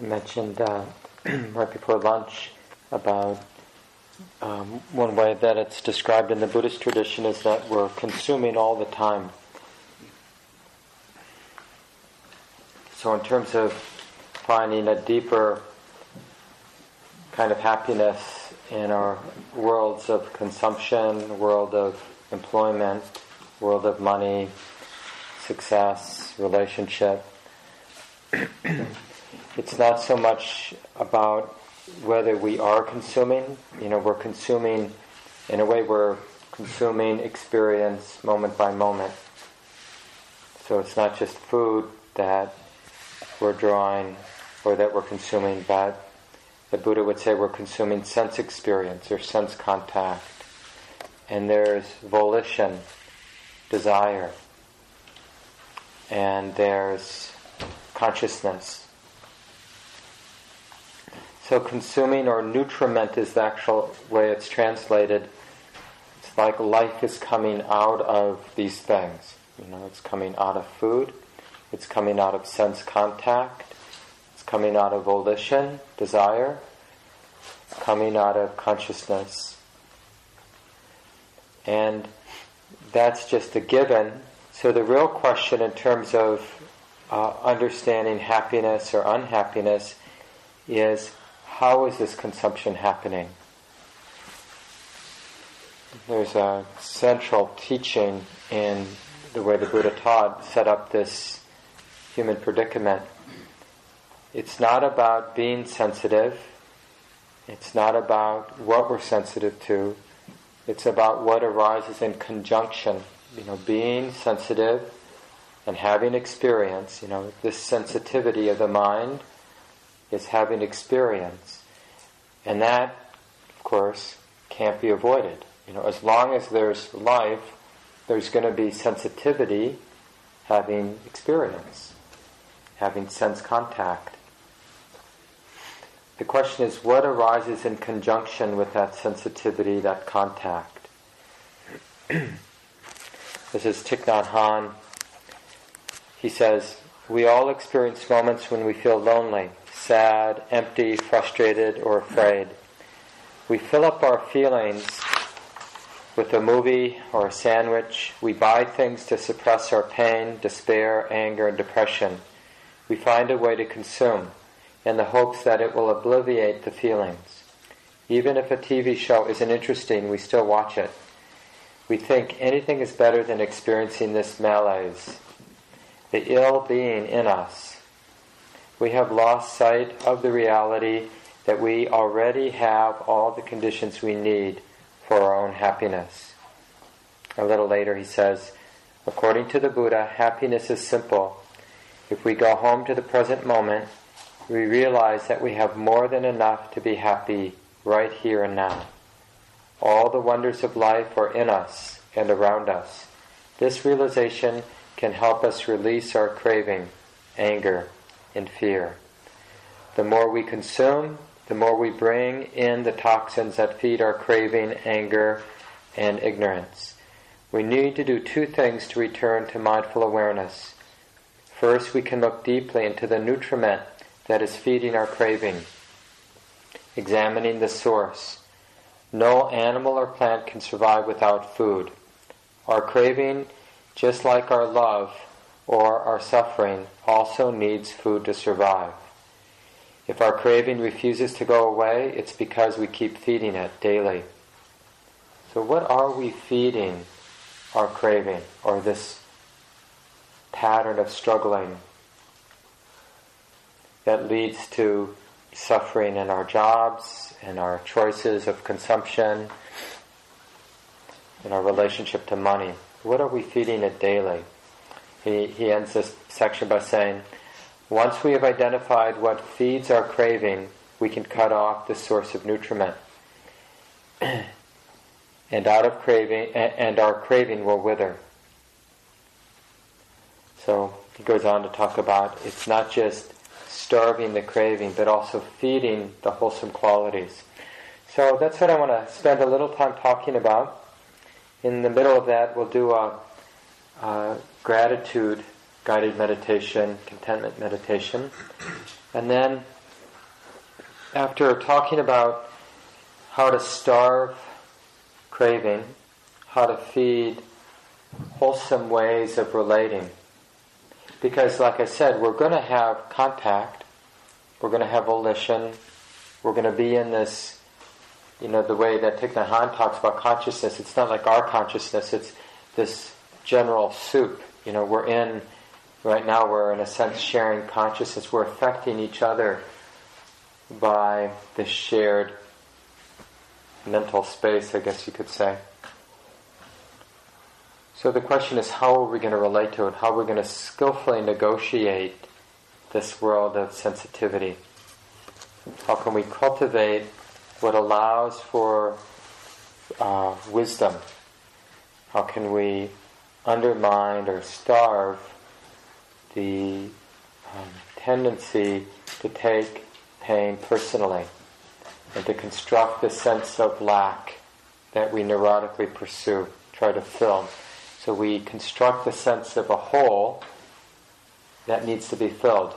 I mentioned uh, right before lunch about um, one way that it's described in the Buddhist tradition is that we're consuming all the time. So, in terms of finding a deeper kind of happiness in our worlds of consumption, world of employment, world of money, success, relationship, it's not so much about whether we are consuming, you know, we're consuming, in a way, we're consuming experience moment by moment. So it's not just food that we're drawing or that we're consuming, but the Buddha would say we're consuming sense experience or sense contact. And there's volition, desire, and there's consciousness. So consuming or nutriment is the actual way it's translated. It's like life is coming out of these things. You know, it's coming out of food, it's coming out of sense contact, it's coming out of volition, desire, it's coming out of consciousness. And that's just a given. So the real question in terms of uh, understanding happiness or unhappiness is how is this consumption happening? There's a central teaching in the way the Buddha taught, set up this human predicament. It's not about being sensitive, it's not about what we're sensitive to, it's about what arises in conjunction. You know, being sensitive and having experience, you know, this sensitivity of the mind is having experience. And that, of course, can't be avoided. You know, as long as there's life, there's going to be sensitivity having experience, having sense contact. The question is what arises in conjunction with that sensitivity, that contact? this is Thich Nhat Hanh. He says, We all experience moments when we feel lonely, sad, empty, frustrated, or afraid. We fill up our feelings with a movie or a sandwich. We buy things to suppress our pain, despair, anger, and depression. We find a way to consume in the hopes that it will obliviate the feelings. Even if a TV show isn't interesting, we still watch it. We think anything is better than experiencing this malaise, the ill being in us we have lost sight of the reality that we already have all the conditions we need for our own happiness. A little later he says, according to the Buddha, happiness is simple. If we go home to the present moment, we realize that we have more than enough to be happy right here and now. All the wonders of life are in us and around us. This realization can help us release our craving, anger, and fear. The more we consume, the more we bring in the toxins that feed our craving, anger, and ignorance. We need to do two things to return to mindful awareness. First, we can look deeply into the nutriment that is feeding our craving, examining the source. No animal or plant can survive without food. Our craving, just like our love, or our suffering also needs food to survive. If our craving refuses to go away, it's because we keep feeding it daily. So, what are we feeding our craving or this pattern of struggling that leads to suffering in our jobs and our choices of consumption in our relationship to money? What are we feeding it daily? He, he ends this section by saying, once we have identified what feeds our craving, we can cut off the source of nutriment. and out of craving, and our craving will wither. So he goes on to talk about it's not just starving the craving, but also feeding the wholesome qualities. So that's what I want to spend a little time talking about. In the middle of that, we'll do a uh, gratitude guided meditation, contentment meditation. And then after talking about how to starve craving, how to feed wholesome ways of relating. Because, like I said, we're going to have contact, we're going to have volition, we're going to be in this, you know, the way that Thich Nhat Hanh talks about consciousness. It's not like our consciousness, it's this general soup. You know, we're in, right now, we're in a sense sharing consciousness, we're affecting each other by this shared mental space, I guess you could say. So the question is how are we going to relate to it? How are we going to skillfully negotiate this world of sensitivity? How can we cultivate what allows for uh, wisdom? How can we undermine or starve the um, tendency to take pain personally and to construct the sense of lack that we neurotically pursue, try to fill. So we construct the sense of a hole that needs to be filled.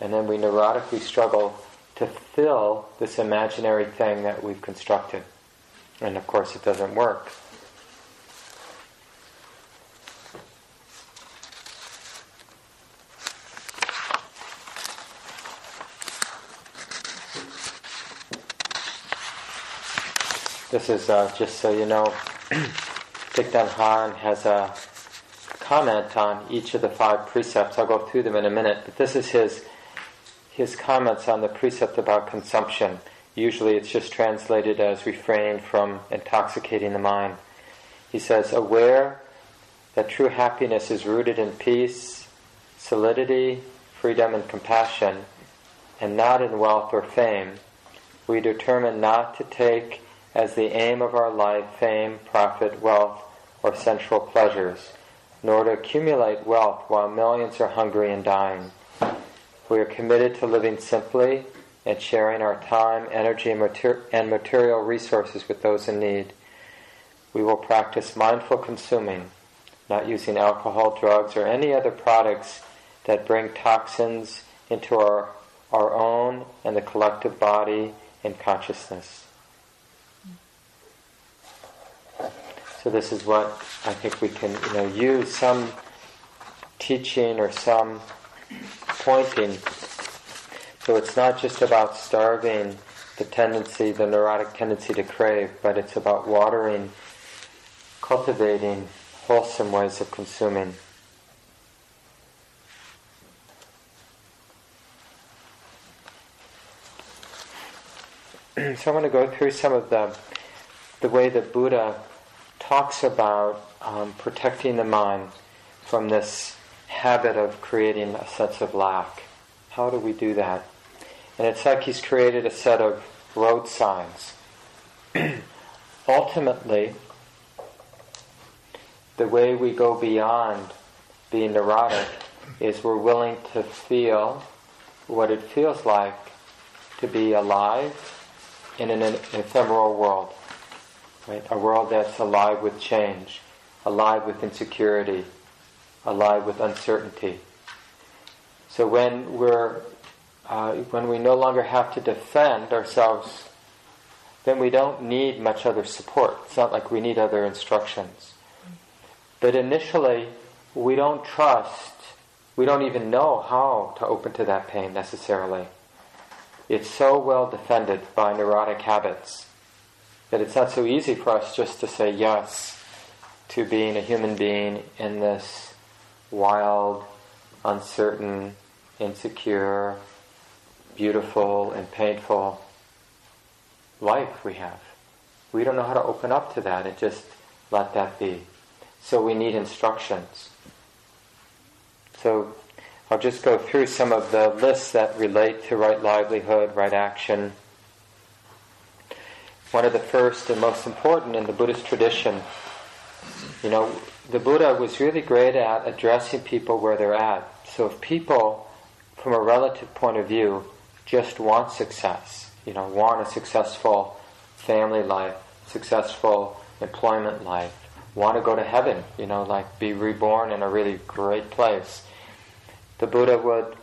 And then we neurotically struggle to fill this imaginary thing that we've constructed. And of course, it doesn't work. This is uh, just so you know, Thich Hanh has a comment on each of the five precepts. I'll go through them in a minute, but this is his his comments on the precept about consumption. Usually, it's just translated as refrain from intoxicating the mind. He says, aware that true happiness is rooted in peace, solidity, freedom, and compassion, and not in wealth or fame, we determine not to take as the aim of our life fame, profit, wealth, or sensual pleasures, nor to accumulate wealth while millions are hungry and dying. We are committed to living simply and sharing our time, energy, and, mater- and material resources with those in need. We will practice mindful consuming, not using alcohol, drugs, or any other products that bring toxins into our, our own and the collective body and consciousness. So this is what I think we can, you know, use some teaching or some pointing. So it's not just about starving the tendency, the neurotic tendency to crave, but it's about watering, cultivating wholesome ways of consuming. so I want to go through some of the the way the Buddha talks about um, protecting the mind from this habit of creating a sense of lack. How do we do that? And it's like he's created a set of road signs. Ultimately, the way we go beyond being neurotic is we're willing to feel what it feels like to be alive in an ephemeral world. Right? A world that's alive with change, alive with insecurity, alive with uncertainty. So when we're uh, when we no longer have to defend ourselves, then we don't need much other support. It's not like we need other instructions. But initially, we don't trust, we don't even know how to open to that pain necessarily. It's so well defended by neurotic habits that it's not so easy for us just to say yes to being a human being in this wild, uncertain, insecure, beautiful, and painful life we have. We don't know how to open up to that and just let that be. So we need instructions. So I'll just go through some of the lists that relate to right livelihood, right action, one of the first and most important in the Buddhist tradition. You know, the Buddha was really great at addressing people where they're at. So if people, from a relative point of view, just want success, you know, want a successful family life, successful employment life, want to go to heaven, you know, like be reborn in a really great place, the Buddha would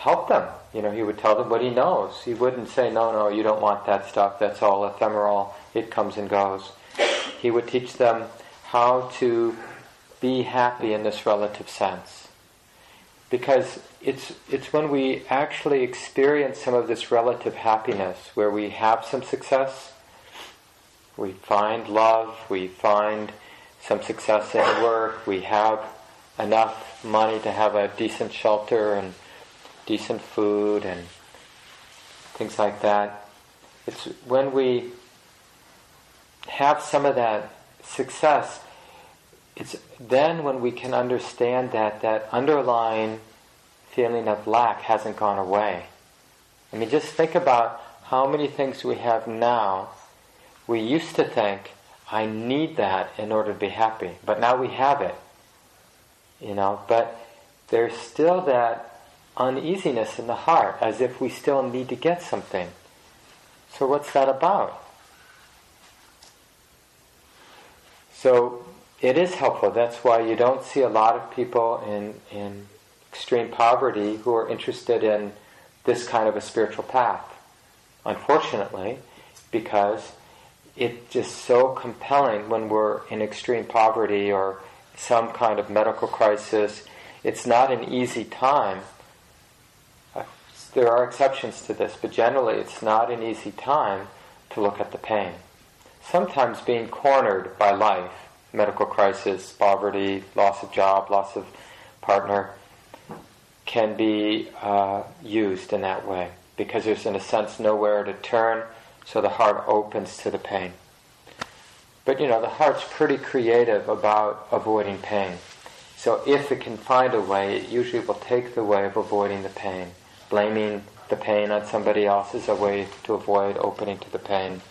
help them. You know, he would tell them what he knows. He wouldn't say, no, no, you don't want that stuff. That's all ephemeral. It comes and goes. He would teach them how to be happy in this relative sense. Because it's, it's when we actually experience some of this relative happiness, where we have some success, we find love, we find some success in work, we have enough money to have a decent shelter and decent food and things like that. It's when we have some of that success, it's then when we can understand that that underlying feeling of lack hasn't gone away. I mean, just think about how many things we have now. We used to think, I need that in order to be happy, but now we have it. You know, but there's still that uneasiness in the heart, as if we still need to get something. So, what's that about? So, it is helpful. That's why you don't see a lot of people in, in extreme poverty who are interested in this kind of a spiritual path. Unfortunately, because it's just so compelling when we're in extreme poverty or some kind of medical crisis. It's not an easy time. There are exceptions to this, but generally it's not an easy time to look at the pain. Sometimes being cornered by life, medical crisis, poverty, loss of job, loss of partner, can be uh, used in that way because there's, in a sense, nowhere to turn, so the heart opens to the pain. But you know, the heart's pretty creative about avoiding pain. So if it can find a way, it usually will take the way of avoiding the pain. Blaming the pain on somebody else is a way to avoid opening to the pain.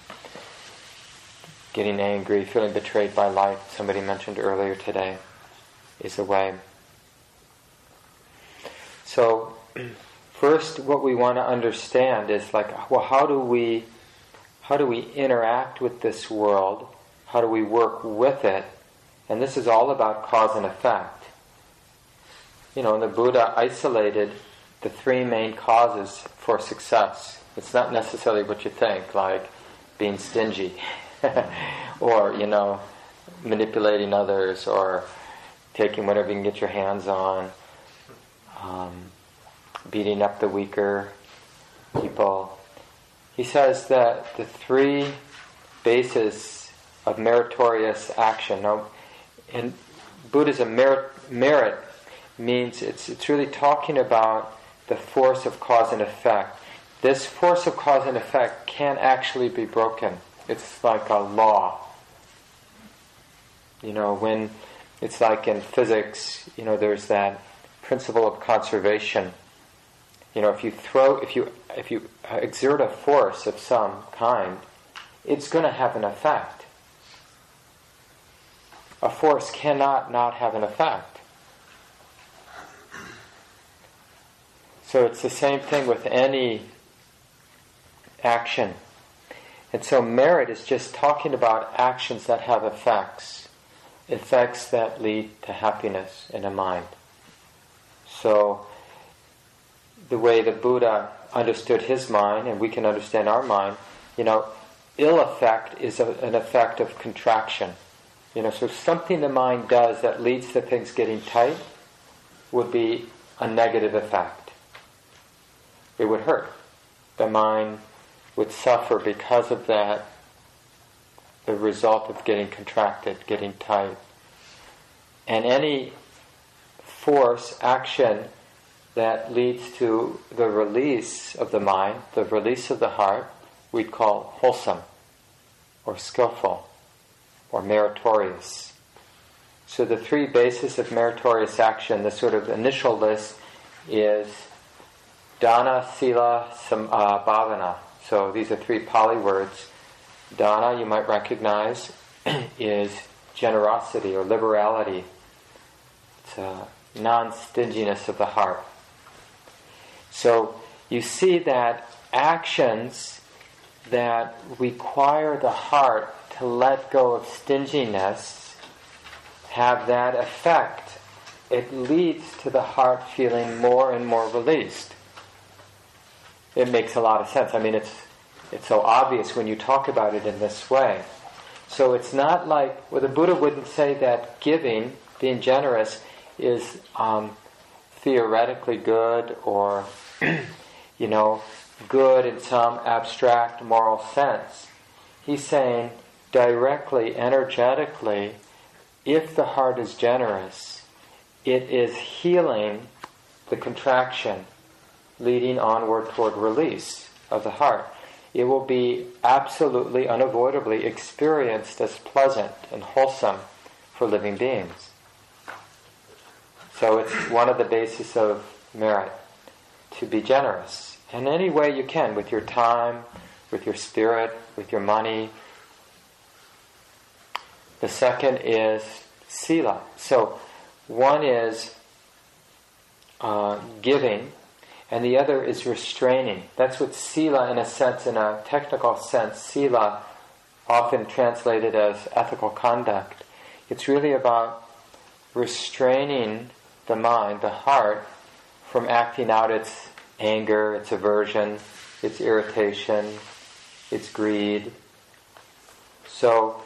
Getting angry, feeling betrayed by life, somebody mentioned earlier today, is a way. So, first, what we want to understand is like, well, how do we, how do we interact with this world how do we work with it? And this is all about cause and effect. You know, the Buddha isolated the three main causes for success. It's not necessarily what you think, like being stingy, or, you know, manipulating others, or taking whatever you can get your hands on, um, beating up the weaker people. He says that the three bases of meritorious action. Now, in Buddhism, merit, merit means it's, it's really talking about the force of cause and effect. This force of cause and effect can actually be broken. It's like a law. You know, when it's like in physics, you know, there's that principle of conservation. You know, if you throw, if you if you exert a force of some kind, it's going to have an effect a force cannot not have an effect. So it's the same thing with any action. And so merit is just talking about actions that have effects, effects that lead to happiness in a mind. So the way the Buddha understood his mind, and we can understand our mind, you know, ill effect is a, an effect of contraction. You know, so something the mind does that leads to things getting tight would be a negative effect. It would hurt. The mind would suffer because of that, the result of getting contracted, getting tight. And any force, action that leads to the release of the mind, the release of the heart, we'd call wholesome or skillful or meritorious. So the three bases of meritorious action, the sort of initial list is dana, sila, sam, uh, bhavana. So these are three Pali words. Dana, you might recognize, is generosity or liberality. It's a non-stinginess of the heart. So you see that actions that require the heart to let go of stinginess have that effect. It leads to the heart feeling more and more released. It makes a lot of sense. I mean, it's it's so obvious when you talk about it in this way. So it's not like well, the Buddha wouldn't say that giving, being generous, is um, theoretically good or you know good in some abstract moral sense. He's saying directly, energetically, if the heart is generous, it is healing the contraction leading onward toward release of the heart. It will be absolutely, unavoidably experienced as pleasant and wholesome for living beings. So it's one of the bases of merit to be generous in any way you can with your time, with your spirit, with your money. The second is sila. So one is uh, giving, and the other is restraining. That's what sila, in a sense, in a technical sense, sila, often translated as ethical conduct. It's really about restraining the mind, the heart, from acting out its anger, its aversion, its irritation, its greed. So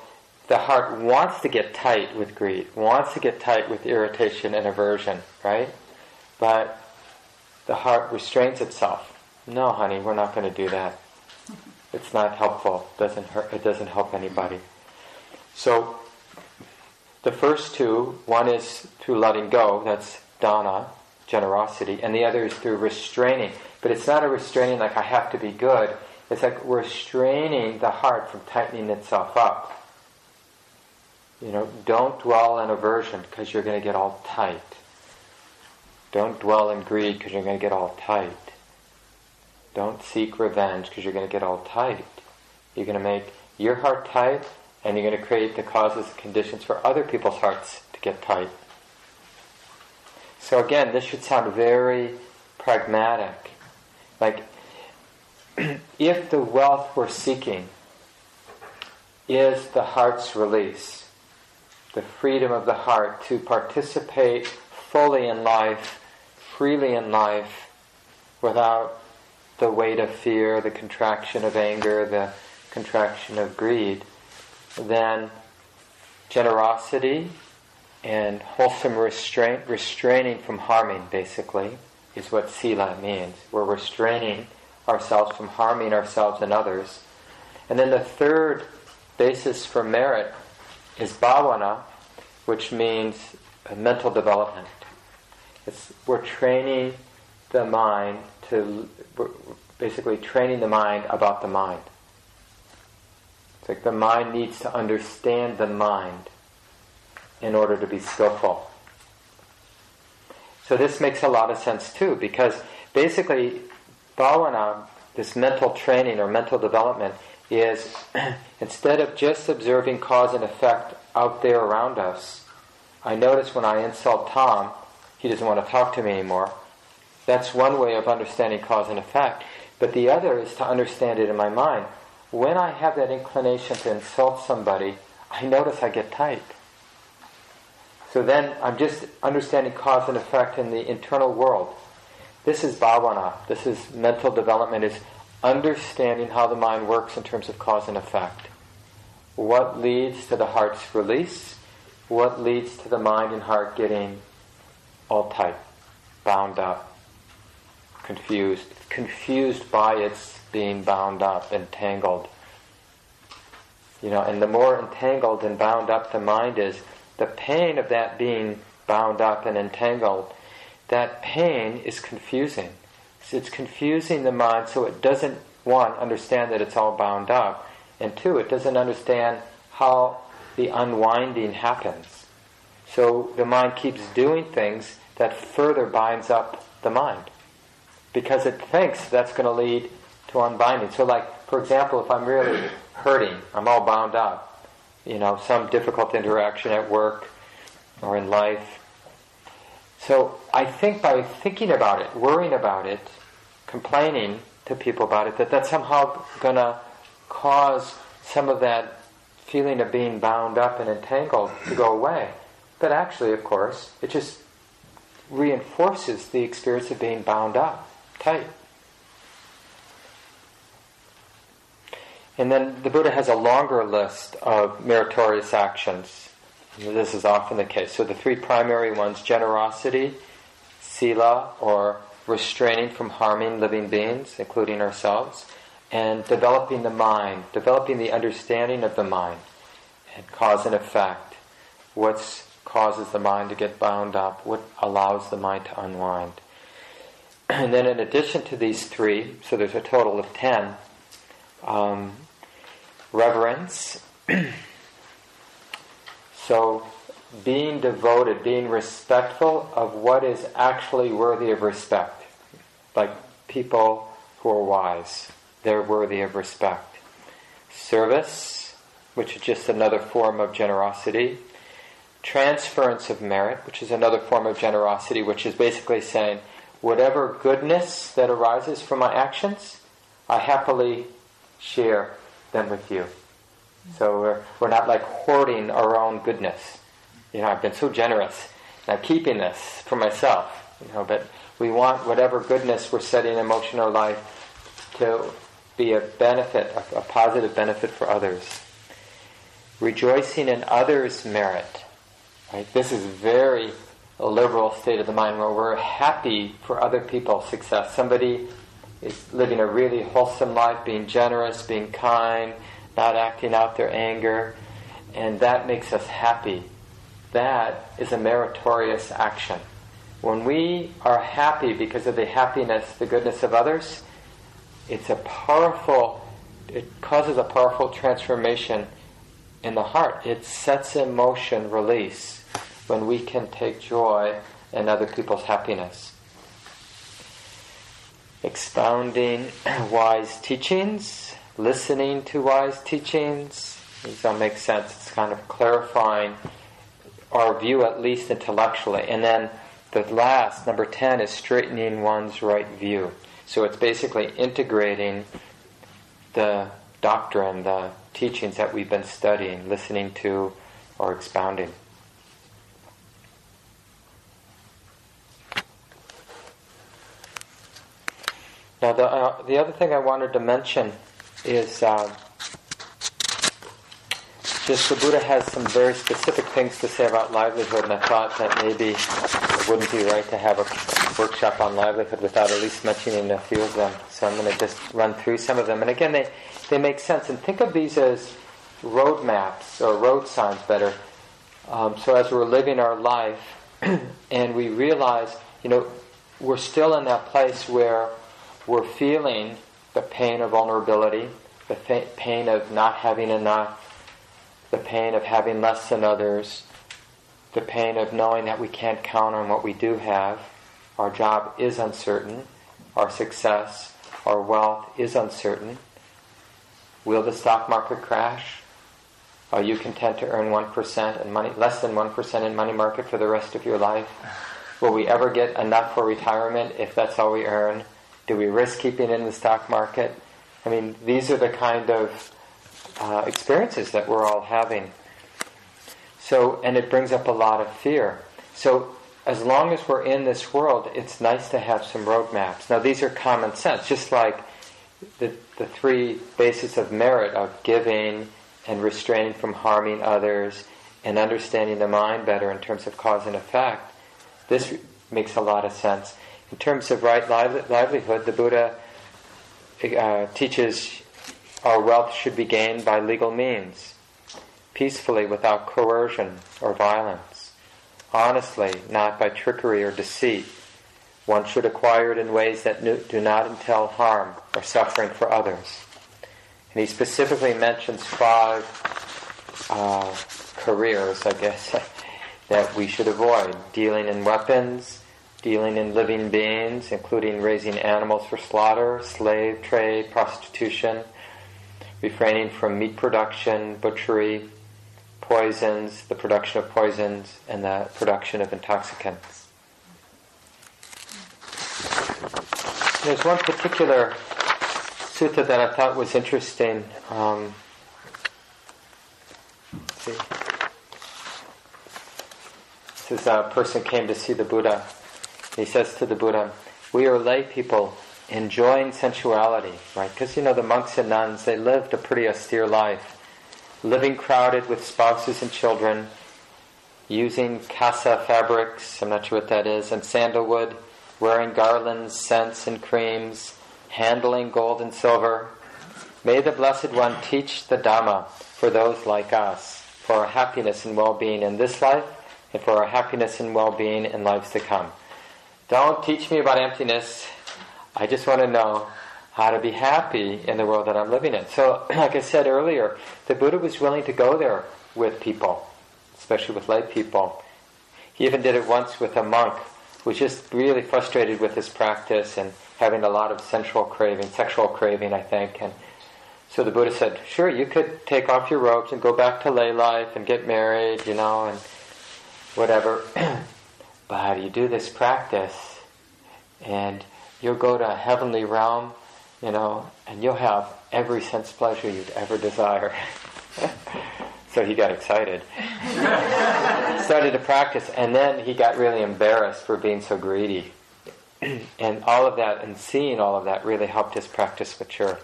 the heart wants to get tight with greed, wants to get tight with irritation and aversion, right? But the heart restrains itself. No, honey, we're not going to do that. It's not helpful. Doesn't hurt. It doesn't help anybody. So the first two, one is through letting go. That's dana, generosity, and the other is through restraining. But it's not a restraining like I have to be good. It's like restraining the heart from tightening itself up. You know, don't dwell in aversion because you're going to get all tight. Don't dwell in greed because you're going to get all tight. Don't seek revenge because you're going to get all tight. You're going to make your heart tight and you're going to create the causes and conditions for other people's hearts to get tight. So again, this should sound very pragmatic. Like, if the wealth we're seeking is the heart's release, the freedom of the heart to participate fully in life, freely in life, without the weight of fear, the contraction of anger, the contraction of greed, then generosity and wholesome restraint, restraining from harming, basically, is what sila means. We're restraining ourselves from harming ourselves and others. And then the third basis for merit is bhavana, which means mental development. It's, we're training the mind to, basically training the mind about the mind. It's like the mind needs to understand the mind in order to be skillful. So this makes a lot of sense too, because basically, bhavana, uh, this mental training or mental development, is instead of just observing cause and effect out there around us, I notice when I insult Tom, he doesn't want to talk to me anymore. That's one way of understanding cause and effect. But the other is to understand it in my mind. When I have that inclination to insult somebody, I notice I get tight. So then I'm just understanding cause and effect in the internal world. This is bhavana. This is mental development, is understanding how the mind works in terms of cause and effect. What leads to the heart's release? What leads to the mind and heart getting all tight, bound up, confused, confused by its being bound up, entangled. You know, and the more entangled and bound up the mind is, the pain of that being bound up and entangled, that pain is confusing. It's confusing the mind so it doesn't, one, understand that it's all bound up, and two, it doesn't understand how the unwinding happens. So the mind keeps doing things that further binds up the mind because it thinks that's going to lead to unbinding. So, like, for example, if I'm really hurting, I'm all bound up, you know, some difficult interaction at work or in life. So I think by thinking about it, worrying about it, complaining to people about it, that that's somehow going to cause some of that feeling of being bound up and entangled to go away. But actually, of course, it just reinforces the experience of being bound up, tight. And then the Buddha has a longer list of meritorious actions. This is often the case. So the three primary ones generosity, sila, or restraining from harming living beings, including ourselves, and developing the mind, developing the understanding of the mind, and cause and effect. What causes the mind to get bound up? What allows the mind to unwind? And then, in addition to these three, so there's a total of ten um, reverence. so, being devoted, being respectful of what is actually worthy of respect, like people who are wise, they're worthy of respect. Service, which is just another form of generosity. Transference of merit, which is another form of generosity, which is basically saying, whatever goodness that arises from my actions, I happily share them with you. So we're, we're not like hoarding our own goodness. You know, I've been so generous, and I'm keeping this for myself. You know, but we want whatever goodness we're setting in motion in our life to be a benefit, a, a positive benefit for others. Rejoicing in others' merit. Right? This is very liberal state of the mind where we're happy for other people's success. Somebody is living a really wholesome life, being generous, being kind, not acting out their anger, and that makes us happy. That is a meritorious action. When we are happy because of the happiness, the goodness of others, it's a powerful, it causes a powerful transformation in the heart. It sets in motion release when we can take joy in other people's happiness expounding wise teachings, listening to wise teachings. These all make sense. It's kind of clarifying our view, at least intellectually. And then the last, number 10, is straightening one's right view. So it's basically integrating the doctrine, the teachings that we've been studying, listening to, or expounding. Now, the, uh, the other thing I wanted to mention is uh, just the Buddha has some very specific things to say about livelihood, and I thought that maybe it wouldn't be right to have a workshop on livelihood without at least mentioning a few of them. So I'm going to just run through some of them. And again, they, they make sense. And think of these as road maps, or road signs better. Um, so as we're living our life, and we realize, you know, we're still in that place where we're feeling the pain of vulnerability, the pain of not having enough, the pain of having less than others, the pain of knowing that we can't count on what we do have. Our job is uncertain. Our success, our wealth is uncertain. Will the stock market crash? Are you content to earn 1% and money, less than 1% in money market for the rest of your life? Will we ever get enough for retirement if that's all we earn? Do we risk keeping in the stock market? I mean, these are the kind of uh, experiences that we're all having. So, and it brings up a lot of fear. So, as long as we're in this world, it's nice to have some roadmaps. Now, these are common sense, just like the, the three bases of merit of giving and restraining from harming others and understanding the mind better in terms of cause and effect. This makes a lot of sense. In terms of right livelihood, the Buddha uh, teaches our wealth should be gained by legal means, peacefully without coercion or violence, honestly, not by trickery or deceit. One should acquire it in ways that do not entail harm or suffering for others. And he specifically mentions five uh, careers, I guess, that we should avoid dealing in weapons, dealing in living beings, including raising animals for slaughter, slave trade, prostitution, refraining from meat production, butchery, poisons, the production of poisons, and the production of intoxicants. There's one particular sutta that I thought was interesting. Um. This is a person came to see the Buddha he says to the Buddha, We are lay people enjoying sensuality, right? Because you know the monks and nuns, they lived a pretty austere life, living crowded with spouses and children, using Kasi fabrics, I'm not sure what that is, and sandalwood, wearing garlands, scents, and creams, handling gold and silver. May the Blessed One teach the Dhamma for those like us, for our happiness and well being in this life, and for our happiness and well being in lives to come. Don't teach me about emptiness. I just want to know how to be happy in the world that I'm living in. So, like I said earlier, the Buddha was willing to go there with people, especially with lay people. He even did it once with a monk who was just really frustrated with his practice and having a lot of sensual craving, sexual craving, I think. And so the Buddha said, sure, you could take off your robes and go back to lay life and get married, you know, and whatever. but you do this practice and you'll go to a heavenly realm, you know, and you'll have every sense pleasure you'd ever desire. so he got excited. Started to practice, and then he got really embarrassed for being so greedy. and all of that, and seeing all of that, really helped his practice mature.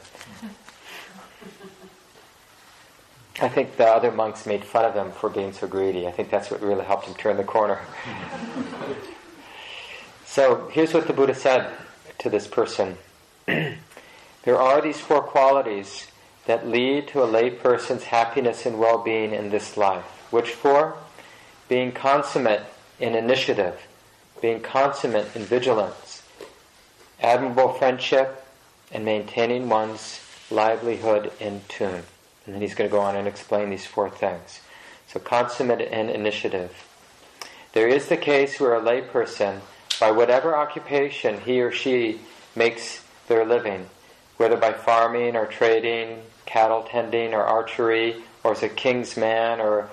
I think the other monks made fun of him for being so greedy. I think that's what really helped him turn the corner. so here's what the Buddha said to this person There are these four qualities that lead to a layperson's happiness and well being in this life. Which four? Being consummate in initiative, being consummate in vigilance, admirable friendship, and maintaining one's livelihood in tune. And then he's going to go on and explain these four things. So, consummate in initiative. There is the case where a layperson, by whatever occupation he or she makes their living, whether by farming or trading, cattle tending or archery, or as a king's man or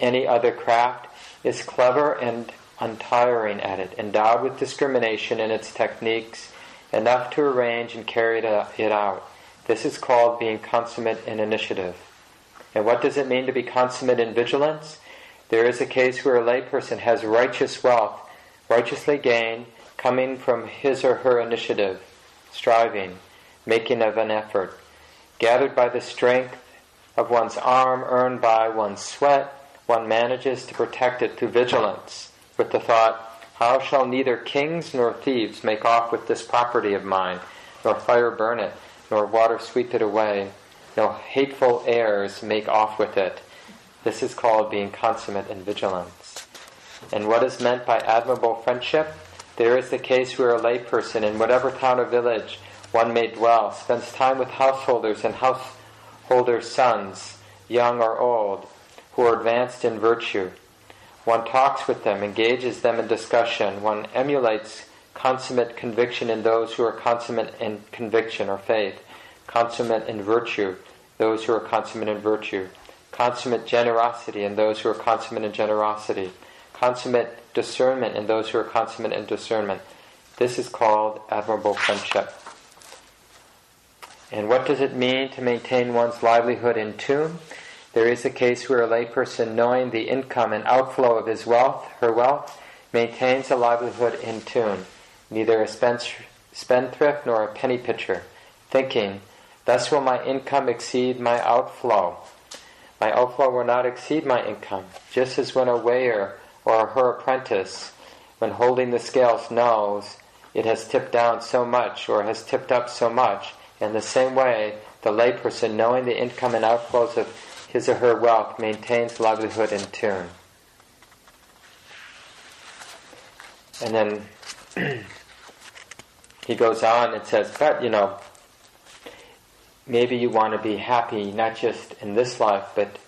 any other craft, is clever and untiring at it, endowed with discrimination in its techniques, enough to arrange and carry it out. This is called being consummate in initiative. And what does it mean to be consummate in vigilance? There is a case where a layperson has righteous wealth, righteously gained, coming from his or her initiative, striving, making of an effort, gathered by the strength of one's arm, earned by one's sweat, one manages to protect it through vigilance, with the thought, How shall neither kings nor thieves make off with this property of mine, nor fire burn it, nor water sweep it away, no hateful heirs make off with it. This is called being consummate in vigilance. And what is meant by admirable friendship? There is the case where a layperson in whatever town or village one may dwell spends time with householders and householders' sons, young or old, who are advanced in virtue. One talks with them, engages them in discussion. One emulates consummate conviction in those who are consummate in conviction or faith, consummate in virtue, those who are consummate in virtue, consummate generosity in those who are consummate in generosity, consummate discernment in those who are consummate in discernment. This is called admirable friendship. And what does it mean to maintain one's livelihood in tune? There is a case where a layperson, knowing the income and outflow of his wealth, her wealth, maintains a livelihood in tune, neither a spendthrift nor a penny pitcher, thinking, Thus will my income exceed my outflow. My outflow will not exceed my income, just as when a weigher or her apprentice, when holding the scales, knows it has tipped down so much or has tipped up so much. In the same way, the layperson, knowing the income and outflows of his or her wealth, maintains livelihood in tune. And then he goes on and says, but you know, maybe you want to be happy not just in this life, but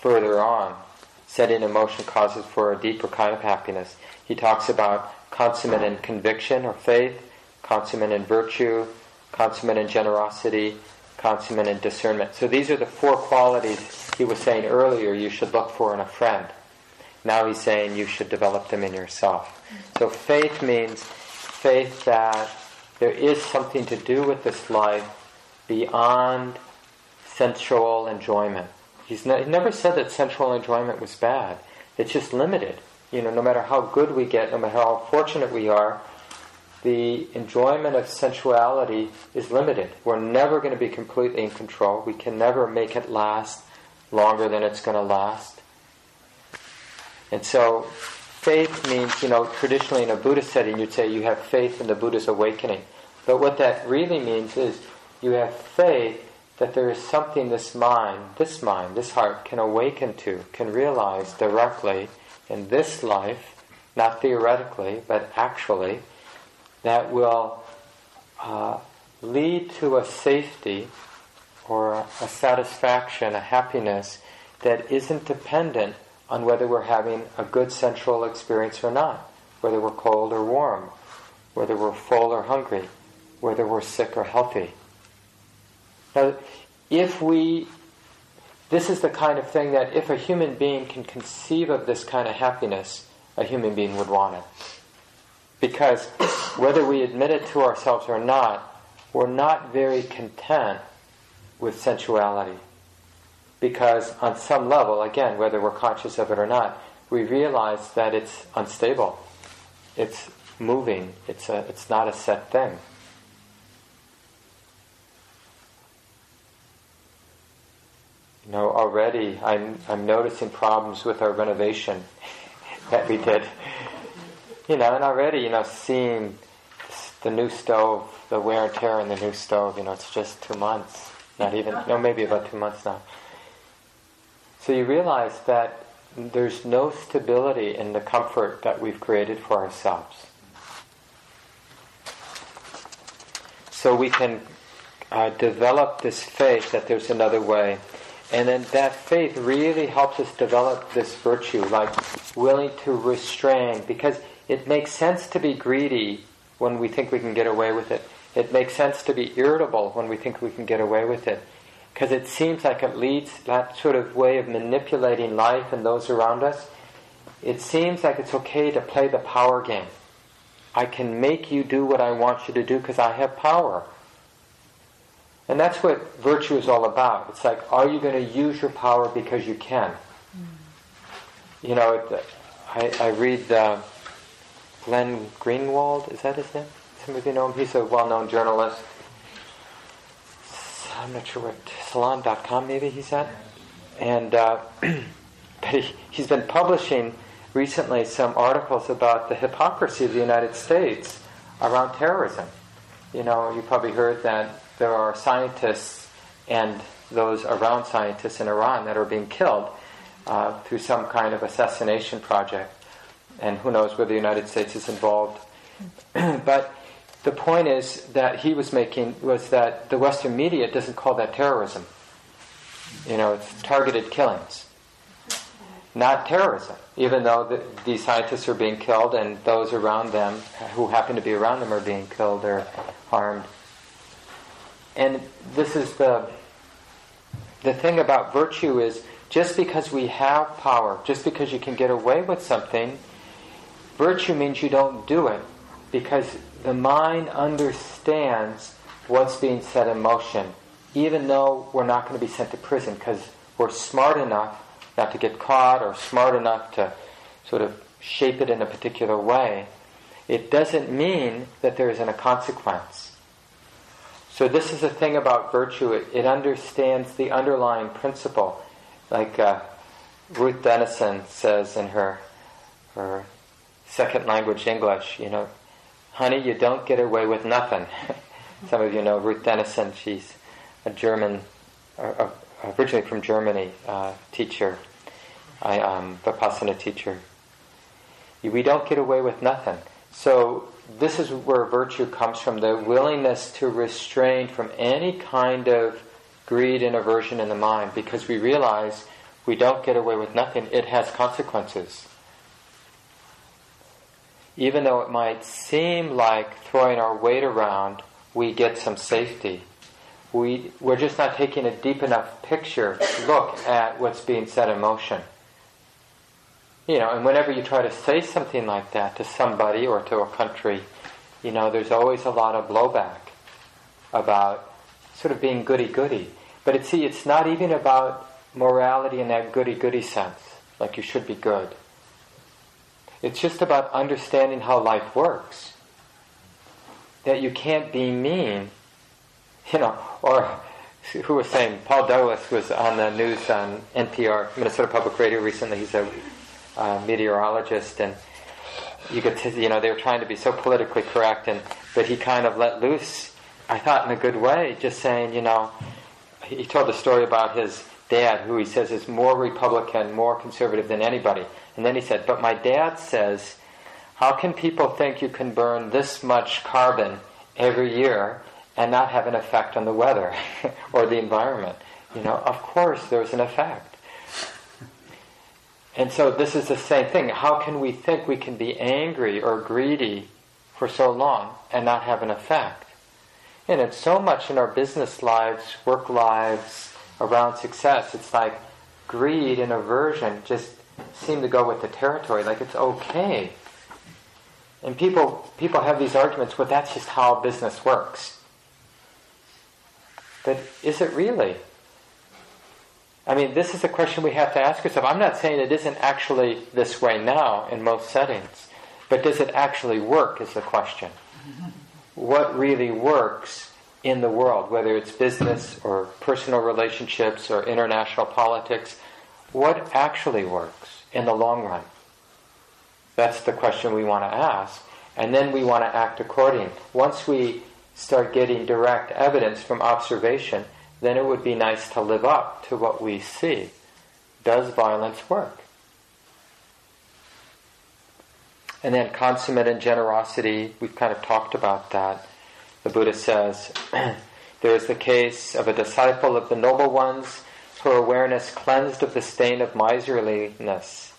further on setting emotion causes for a deeper kind of happiness. He talks about consummate in conviction or faith, consummate in virtue, consummate in generosity, consummate in discernment. So these are the four qualities he was saying earlier you should look for in a friend. Now he's saying you should develop them in yourself. So faith means faith that there is something to do with this life beyond sensual enjoyment. He's ne- he never said that sensual enjoyment was bad. It's just limited. You know, no matter how good we get, no matter how fortunate we are, the enjoyment of sensuality is limited. We're never going to be completely in control. We can never make it last longer than it's going to last. And so, faith means, you know, traditionally in a Buddhist setting, you'd say you have faith in the Buddha's awakening. But what that really means is you have faith that there is something this mind, this mind, this heart can awaken to, can realize directly in this life, not theoretically, but actually, that will uh, lead to a safety or a, a satisfaction, a happiness that isn't dependent on whether we're having a good sensual experience or not, whether we're cold or warm, whether we're full or hungry, whether we're sick or healthy. Now, if we, this is the kind of thing that if a human being can conceive of this kind of happiness, a human being would want it. Because whether we admit it to ourselves or not, we're not very content with sensuality. Because on some level, again, whether we're conscious of it or not, we realize that it's unstable. It's moving. It's, a, it's not a set thing. You know, already I'm, I'm noticing problems with our renovation that we did. You know, and already, you know, seeing the new stove, the wear and tear on the new stove, you know, it's just two months. Not even, no, maybe about two months now. So you realize that there's no stability in the comfort that we've created for ourselves. So we can uh, develop this faith that there's another way and then that faith really helps us develop this virtue, like willing to restrain, because it makes sense to be greedy when we think we can get away with it. It makes sense to be irritable when we think we can get away with it. Because it seems like it leads that sort of way of manipulating life and those around us. It seems like it's okay to play the power game. I can make you do what I want you to do because I have power. And that's what virtue is all about. It's like, are you going to use your power because you can? Mm. You know, I, I read uh, Glenn Greenwald, is that his name? Some of you know him? He's a well known journalist. I'm not sure what, salon.com maybe he's at? And uh, but he, he's been publishing recently some articles about the hypocrisy of the United States around terrorism. You know, you probably heard that there are scientists and those around scientists in Iran that are being killed uh, through some kind of assassination project. And who knows whether the United States is involved. but the point is that he was making was that the Western media doesn't call that terrorism. You know, it's targeted killings, not terrorism. Even though the, these scientists are being killed and those around them who happen to be around them are being killed or harmed. And this is the the thing about virtue is just because we have power, just because you can get away with something, virtue means you don't do it because the mind understands what's being set in motion, even though we're not going to be sent to prison because we're smart enough not to get caught or smart enough to sort of shape it in a particular way. It doesn't mean that there isn't a consequence. So this is the thing about virtue. It, it understands the underlying principle. Like uh, Ruth Denison says in her, her second language English, you know, honey, you don't get away with nothing. Some of you know Ruth Denison. She's a German, uh, originally from Germany, uh, teacher, I, um, Vipassana teacher. We don't get away with nothing. So this is where virtue comes from the willingness to restrain from any kind of greed and aversion in the mind because we realize we don't get away with nothing, it has consequences. Even though it might seem like throwing our weight around, we get some safety. We, we're just not taking a deep enough picture look at what's being set in motion. You know, and whenever you try to say something like that to somebody or to a country, you know, there's always a lot of blowback about sort of being goody goody. But it, see, it's not even about morality in that goody goody sense, like you should be good. It's just about understanding how life works. that you can't be mean, you know, or who was saying, Paul Douglas was on the news on NPR, Minnesota Public Radio recently. He's a uh, meteorologist, and you could, you know, they were trying to be so politically correct, and but he kind of let loose. I thought in a good way, just saying, you know, he told a story about his dad, who he says is more Republican, more conservative than anybody, and then he said, but my dad says, how can people think you can burn this much carbon every year and not have an effect on the weather or the environment. You know, of course there's an effect. And so this is the same thing. How can we think we can be angry or greedy for so long and not have an effect? And it's so much in our business lives, work lives, around success. It's like greed and aversion just seem to go with the territory. Like it's okay. And people people have these arguments, well that's just how business works. But is it really? I mean, this is a question we have to ask ourselves. I'm not saying it isn't actually this way now in most settings, but does it actually work is the question. What really works in the world, whether it's business or personal relationships or international politics, what actually works in the long run? That's the question we want to ask. And then we want to act according. Once we start getting direct evidence from observation, then it would be nice to live up to what we see. Does violence work? And then consummate in generosity, we've kind of talked about that. The Buddha says, there is the case of a disciple of the noble ones, her awareness cleansed of the stain of miserliness,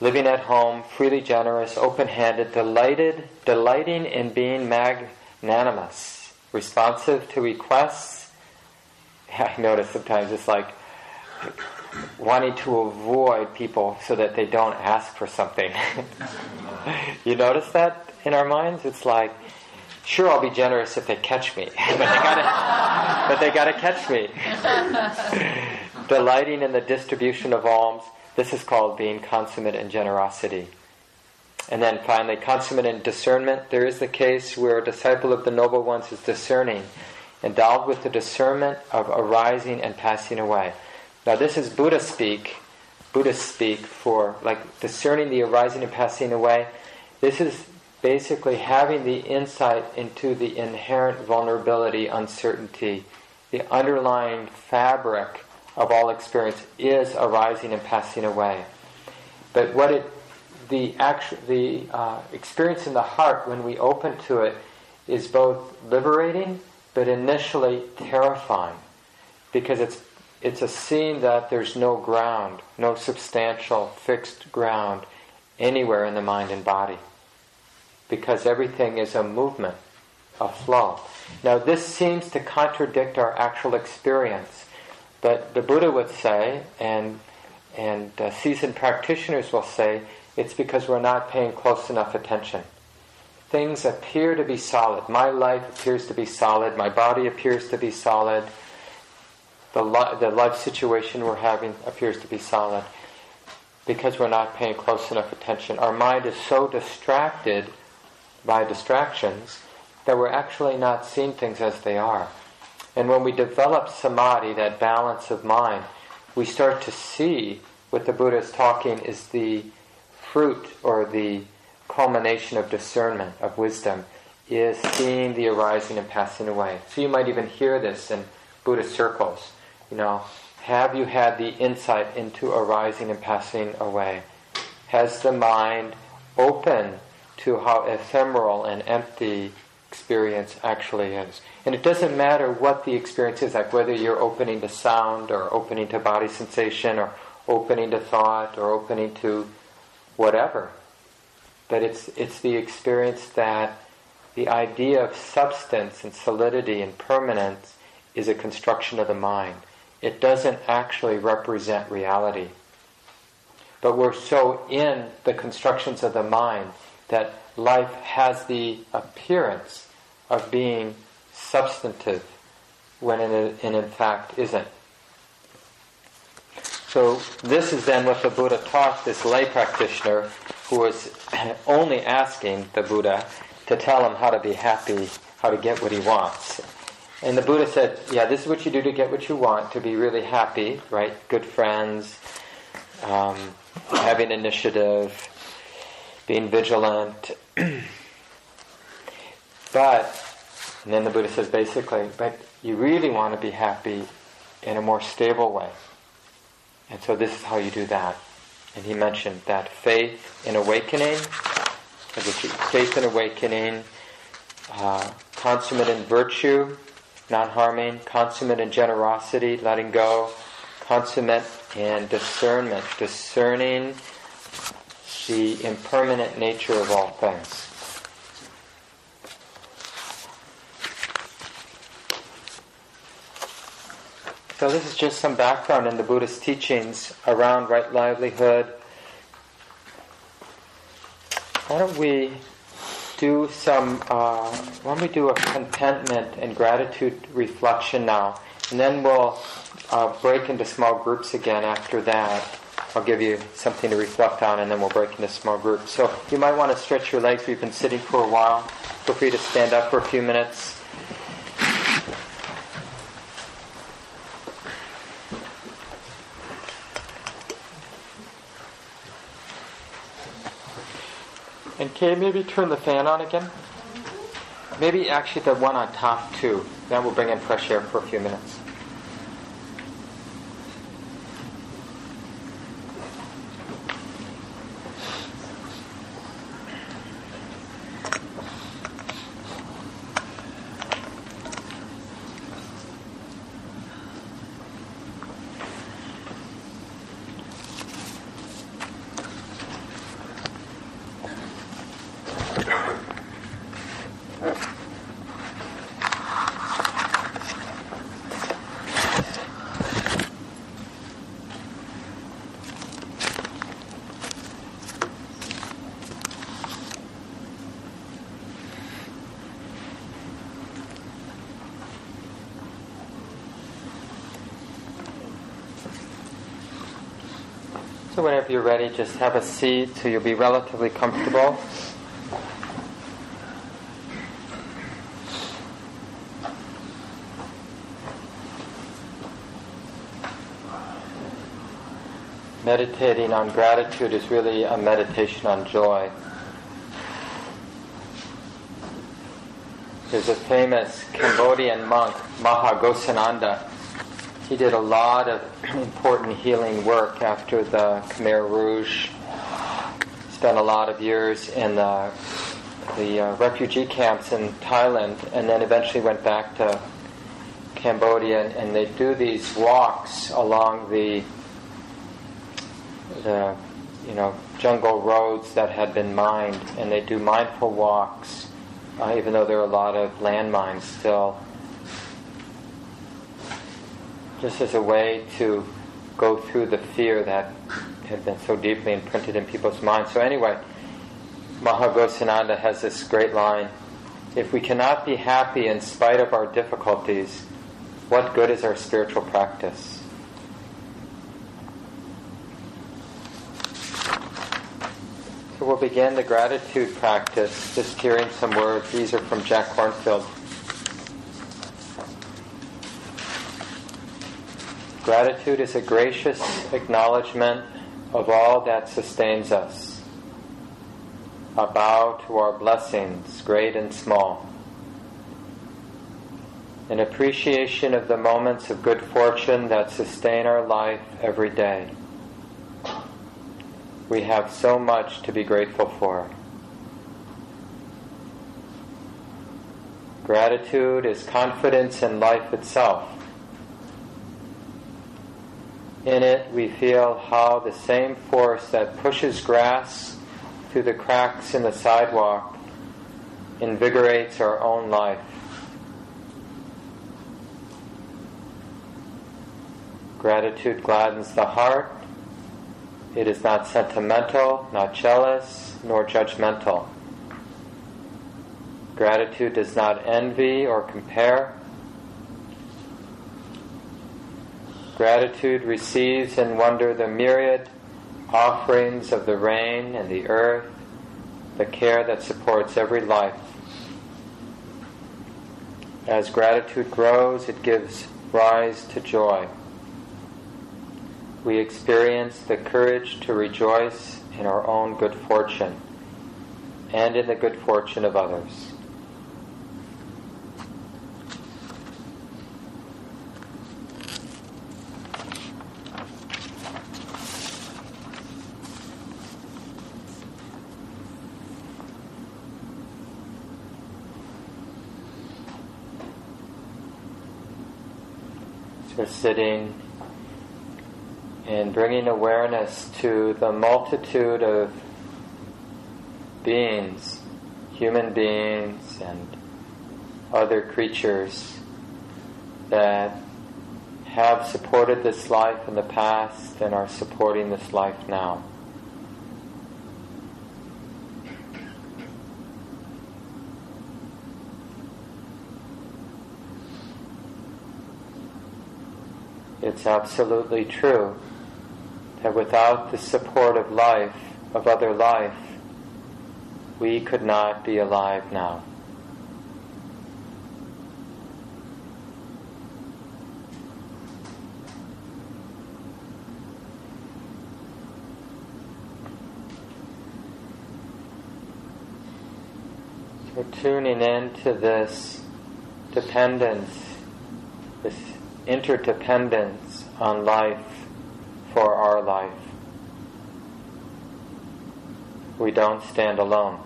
living at home, freely generous, open-handed, delighted, delighting in being magnanimous, responsive to requests. I notice sometimes it's like wanting to avoid people so that they don't ask for something. you notice that in our minds? It's like, sure, I'll be generous if they catch me, but they gotta, but they gotta catch me. Delighting in the distribution of alms. This is called being consummate in generosity. And then finally, consummate in discernment. There is the case where a disciple of the Noble Ones is discerning, endowed with the discernment of arising and passing away. Now, this is Buddha speak. Buddha speak for like discerning the arising and passing away. This is basically having the insight into the inherent vulnerability, uncertainty, the underlying fabric of all experience is arising and passing away. But what it the, actual, the uh, experience in the heart when we open to it is both liberating but initially terrifying because it's it's a scene that there's no ground, no substantial fixed ground anywhere in the mind and body because everything is a movement, a flow. Now this seems to contradict our actual experience, but the Buddha would say, and and uh, seasoned practitioners will say, it's because we're not paying close enough attention. Things appear to be solid. My life appears to be solid. My body appears to be solid. The, li- the life situation we're having appears to be solid because we're not paying close enough attention. Our mind is so distracted by distractions that we're actually not seeing things as they are. And when we develop samadhi, that balance of mind, we start to see what the Buddha is talking is the fruit or the culmination of discernment, of wisdom, is seeing the arising and passing away. So you might even hear this in Buddhist circles. You know, have you had the insight into arising and passing away? Has the mind open to how ephemeral and empty experience actually is? And it doesn't matter what the experience is, like whether you're opening to sound or opening to body sensation or opening to thought or opening to whatever. But it's, it's the experience that the idea of substance and solidity and permanence is a construction of the mind. It doesn't actually represent reality. But we're so in the constructions of the mind that life has the appearance of being substantive when it, in fact isn't. So this is then what the Buddha taught this lay practitioner who was only asking the Buddha to tell him how to be happy, how to get what he wants. And the Buddha said, yeah, this is what you do to get what you want, to be really happy, right? Good friends, um, having initiative, being vigilant. but, and then the Buddha says basically, but you really want to be happy in a more stable way. And so this is how you do that. And he mentioned that faith in awakening, faith in awakening, uh, consummate in virtue, not harming, consummate in generosity, letting go, consummate in discernment, discerning the impermanent nature of all things. So this is just some background in the Buddhist teachings around right livelihood. Why don't we do some, uh, why don't we do a contentment and gratitude reflection now, and then we'll uh, break into small groups again after that. I'll give you something to reflect on, and then we'll break into small groups. So you might want to stretch your legs. We've been sitting for a while. Feel free to stand up for a few minutes. And you maybe turn the fan on again? Maybe actually the one on top too. That will bring in fresh air for a few minutes. So just have a seat so you'll be relatively comfortable. Meditating on gratitude is really a meditation on joy. There's a famous Cambodian monk, Maha he did a lot of important healing work after the Khmer Rouge. Spent a lot of years in the, the uh, refugee camps in Thailand, and then eventually went back to Cambodia. And, and they do these walks along the the you know jungle roads that had been mined, and they do mindful walks, uh, even though there are a lot of landmines still just as a way to go through the fear that had been so deeply imprinted in people's minds. So, anyway, Maha Ghosananda has this great line If we cannot be happy in spite of our difficulties, what good is our spiritual practice? So we'll begin the gratitude practice, just hearing some words. These are from Jack Kornfield. Gratitude is a gracious acknowledgement of all that sustains us. A bow to our blessings, great and small. An appreciation of the moments of good fortune that sustain our life every day. We have so much to be grateful for. Gratitude is confidence in life itself. In it, we feel how the same force that pushes grass through the cracks in the sidewalk invigorates our own life. Gratitude gladdens the heart. It is not sentimental, not jealous, nor judgmental. Gratitude does not envy or compare. Gratitude receives in wonder the myriad offerings of the rain and the earth, the care that supports every life. As gratitude grows, it gives rise to joy. We experience the courage to rejoice in our own good fortune and in the good fortune of others. Sitting and bringing awareness to the multitude of beings, human beings and other creatures that have supported this life in the past and are supporting this life now. It's absolutely true that without the support of life, of other life, we could not be alive now. So tuning into this dependence, this interdependence on life for our life. We don't stand alone.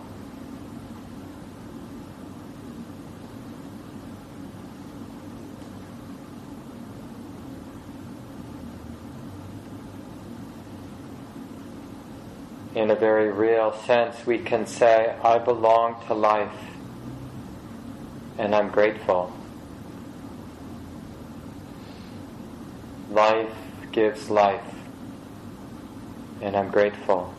In a very real sense, we can say, I belong to life and I'm grateful. Life gives life, and I'm grateful.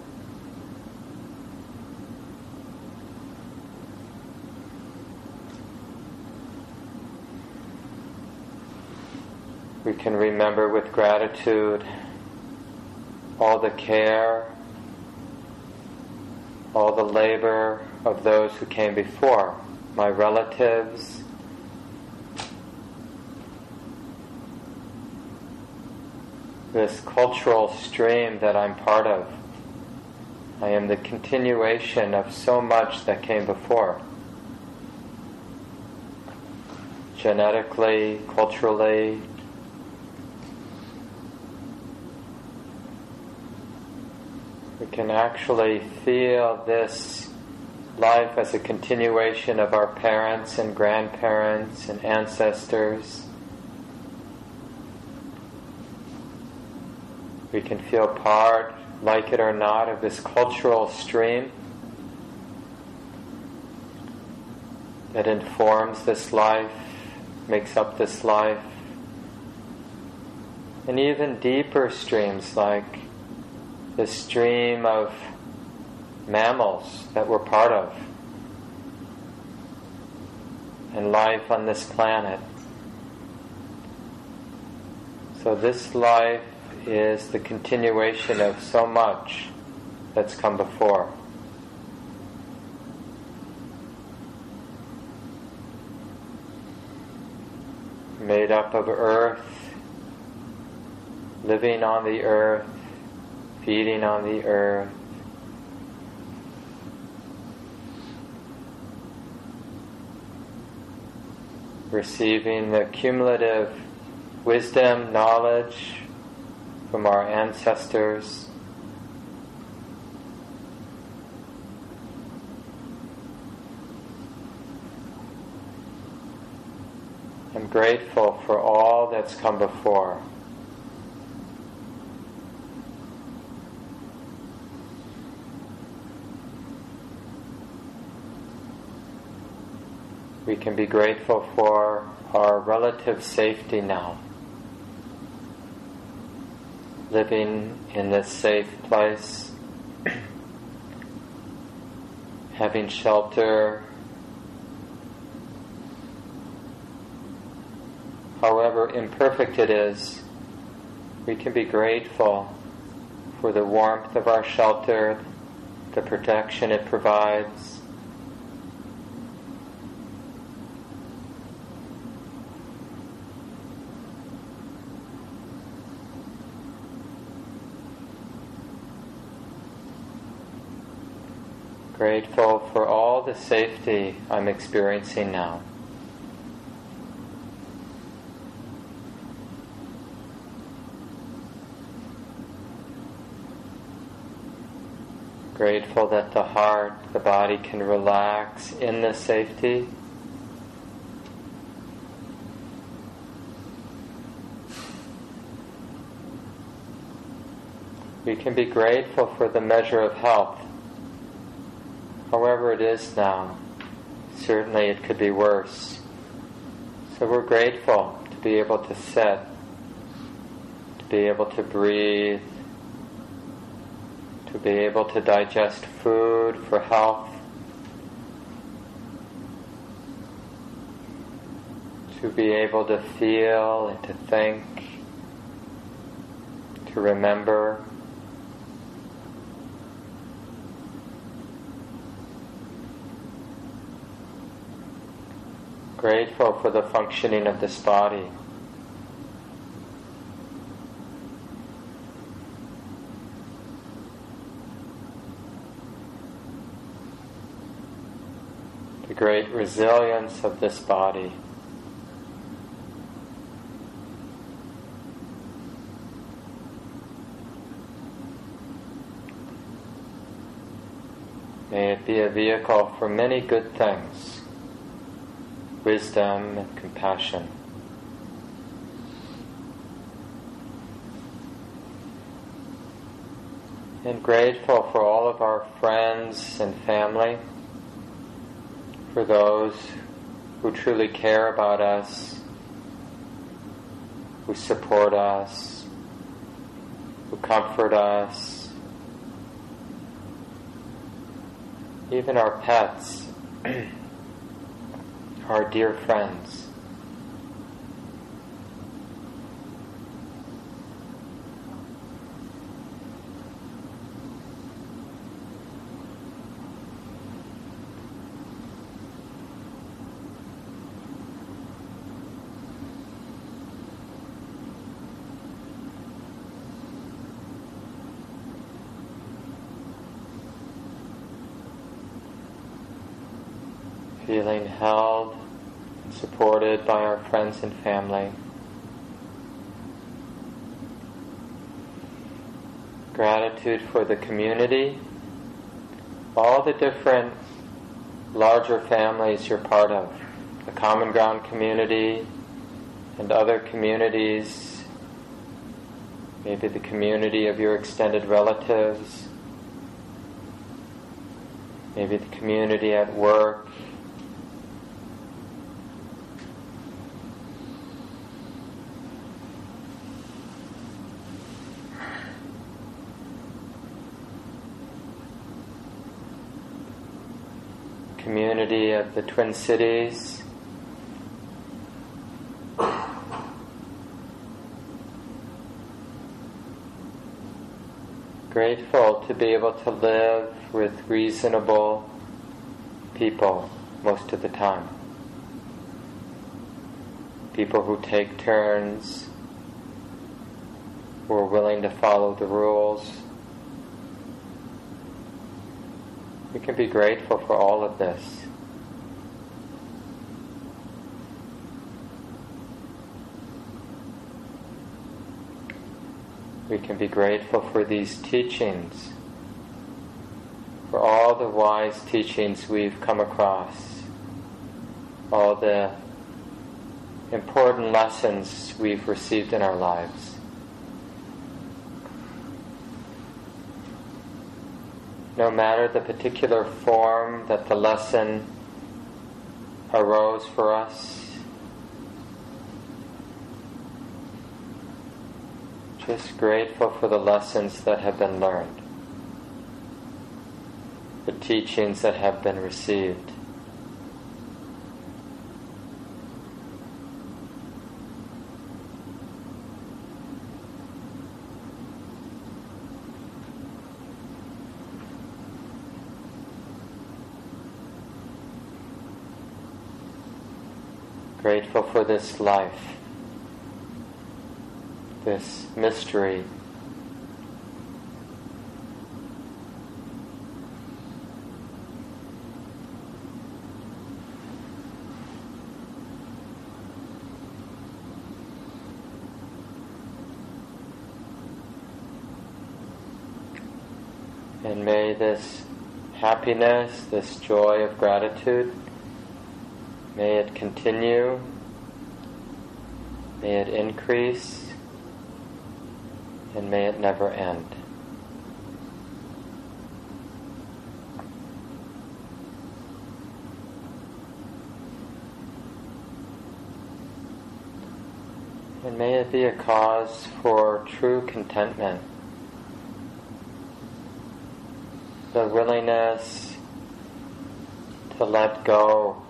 We can remember with gratitude all the care, all the labor of those who came before, my relatives, this cultural stream that I'm part of. I am the continuation of so much that came before. Genetically, culturally, we can actually feel this life as a continuation of our parents and grandparents and ancestors. We can feel part, like it or not, of this cultural stream that informs this life, makes up this life. And even deeper streams like the stream of mammals that we're part of and life on this planet. So this life is the continuation of so much that's come before. Made up of earth, living on the earth, feeding on the earth, receiving the cumulative wisdom, knowledge, from our ancestors. I'm grateful for all that's come before. We can be grateful for our relative safety now living in this safe place, having shelter, however imperfect it is, we can be grateful for the warmth of our shelter, the protection it provides. Grateful for all the safety I'm experiencing now. Grateful that the heart, the body can relax in the safety. We can be grateful for the measure of health, however it is now. Certainly it could be worse. So we're grateful to be able to sit, to be able to breathe, to be able to digest food for health, to be able to feel and to think, to remember. Grateful for the functioning of this body. The great resilience of this body. May it be a vehicle for many good things wisdom and compassion. And grateful for all of our friends and family, for those who truly care about us, who support us, who comfort us, even our pets. our dear friends. feeling held and supported by our friends and family. Gratitude for the community, all the different larger families you're part of, the Common Ground community and other communities, maybe the community of your extended relatives, maybe the community at work, community of the Twin Cities. Grateful to be able to live with reasonable people most of the time. People who take turns, who are willing to follow the rules. We can be grateful for all of this. We can be grateful for these teachings, for all the wise teachings we've come across, all the important lessons we've received in our lives. no matter the particular form that the lesson arose for us, just grateful for the lessons that have been learned, the teachings that have been received. grateful for this life, this mystery. And may this happiness, this joy of gratitude, may it continue, may it increase and may it never end. And may it be a cause for true contentment. The willingness to let go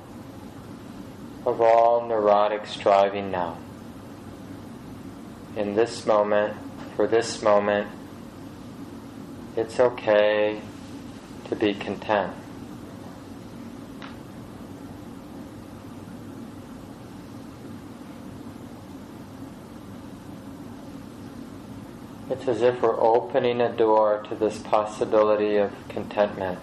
of all neurotic striving now. In this moment, for this moment, it's okay to be content. It's as if we're opening a door to this possibility of contentment.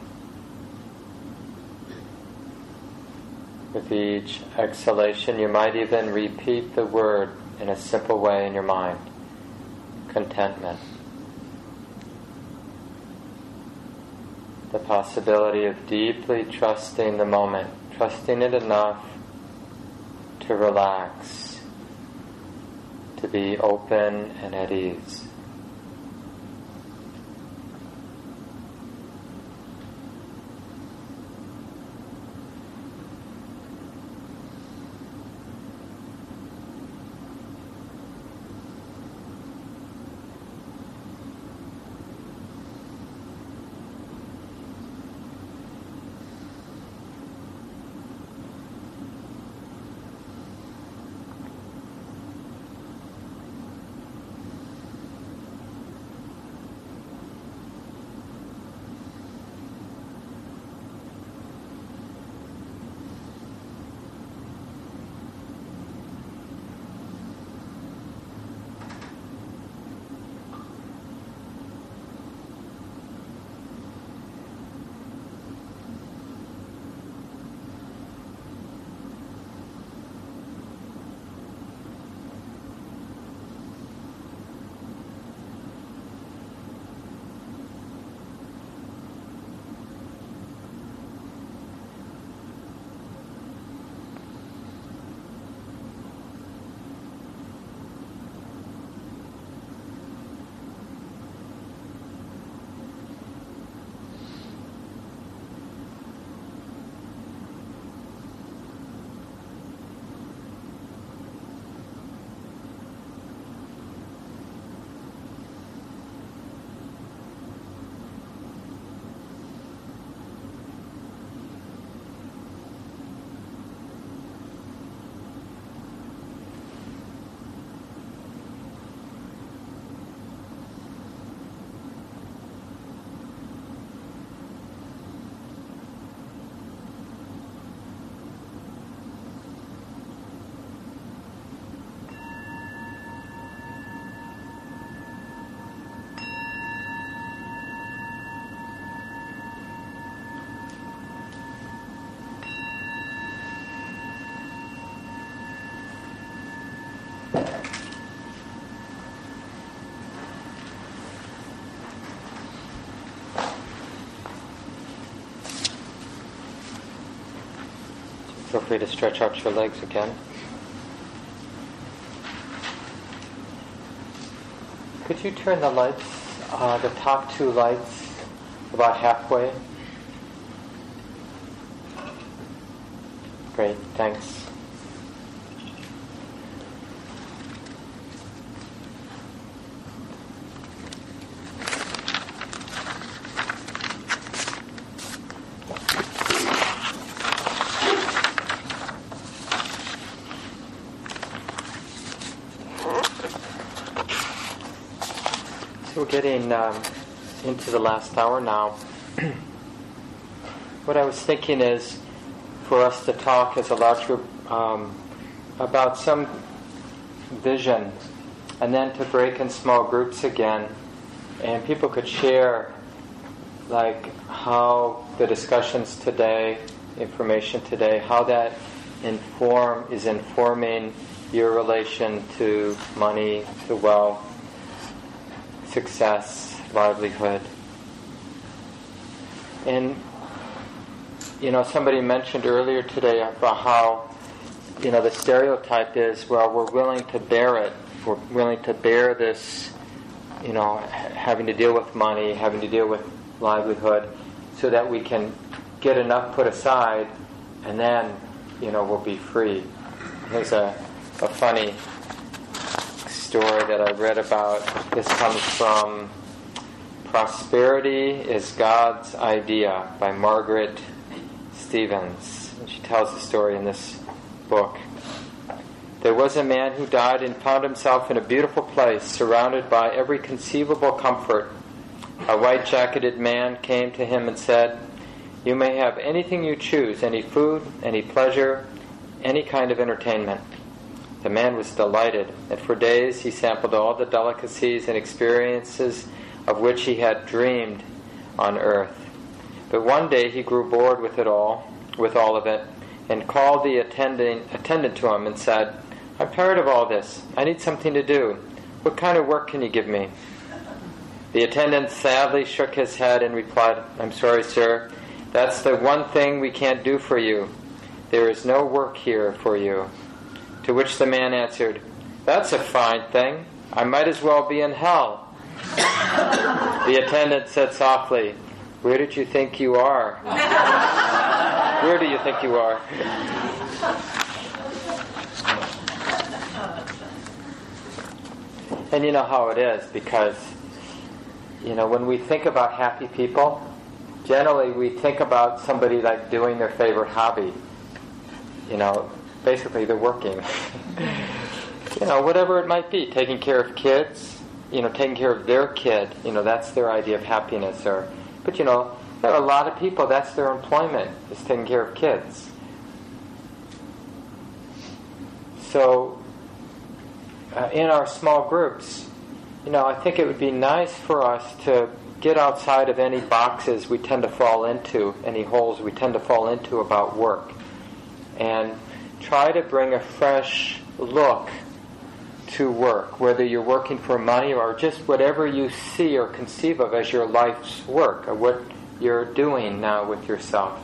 With each exhalation, you might even repeat the word in a simple way in your mind contentment. The possibility of deeply trusting the moment, trusting it enough to relax, to be open and at ease. Feel free to stretch out your legs again. Could you turn the lights, uh, the top two lights, about halfway? Great, thanks. Getting um, into the last hour now. what I was thinking is for us to talk as a large group um, about some vision and then to break in small groups again and people could share like how the discussions today information today how that inform is informing your relation to money to wealth success, livelihood. And, you know, somebody mentioned earlier today about how, you know, the stereotype is, well, we're willing to bear it. We're willing to bear this, you know, having to deal with money, having to deal with livelihood, so that we can get enough put aside, and then, you know, we'll be free. There's a, a funny story that I read about. This comes from Prosperity is God's Idea by Margaret Stevens. She tells the story in this book. There was a man who died and found himself in a beautiful place, surrounded by every conceivable comfort. A white jacketed man came to him and said, You may have anything you choose any food, any pleasure, any kind of entertainment. The man was delighted, and for days he sampled all the delicacies and experiences of which he had dreamed on earth. But one day he grew bored with it all, with all of it, and called the attending, attendant to him and said, I'm tired of all this. I need something to do. What kind of work can you give me? The attendant sadly shook his head and replied, I'm sorry, sir. That's the one thing we can't do for you. There is no work here for you. To which the man answered, That's a fine thing. I might as well be in hell. the attendant said softly, Where did you think you are? Where do you think you are? And you know how it is because, you know, when we think about happy people, generally we think about somebody like doing their favorite hobby. You know, basically they're working. you know, whatever it might be, taking care of kids, you know, taking care of their kid, you know, that's their idea of happiness. Or, but you know, there are a lot of people that's their employment is taking care of kids. So, uh, in our small groups, you know, I think it would be nice for us to get outside of any boxes we tend to fall into, any holes we tend to fall into about work, and try to bring a fresh look to work, whether you're working for money or just whatever you see or conceive of as your life's work, or what you're doing now with yourself.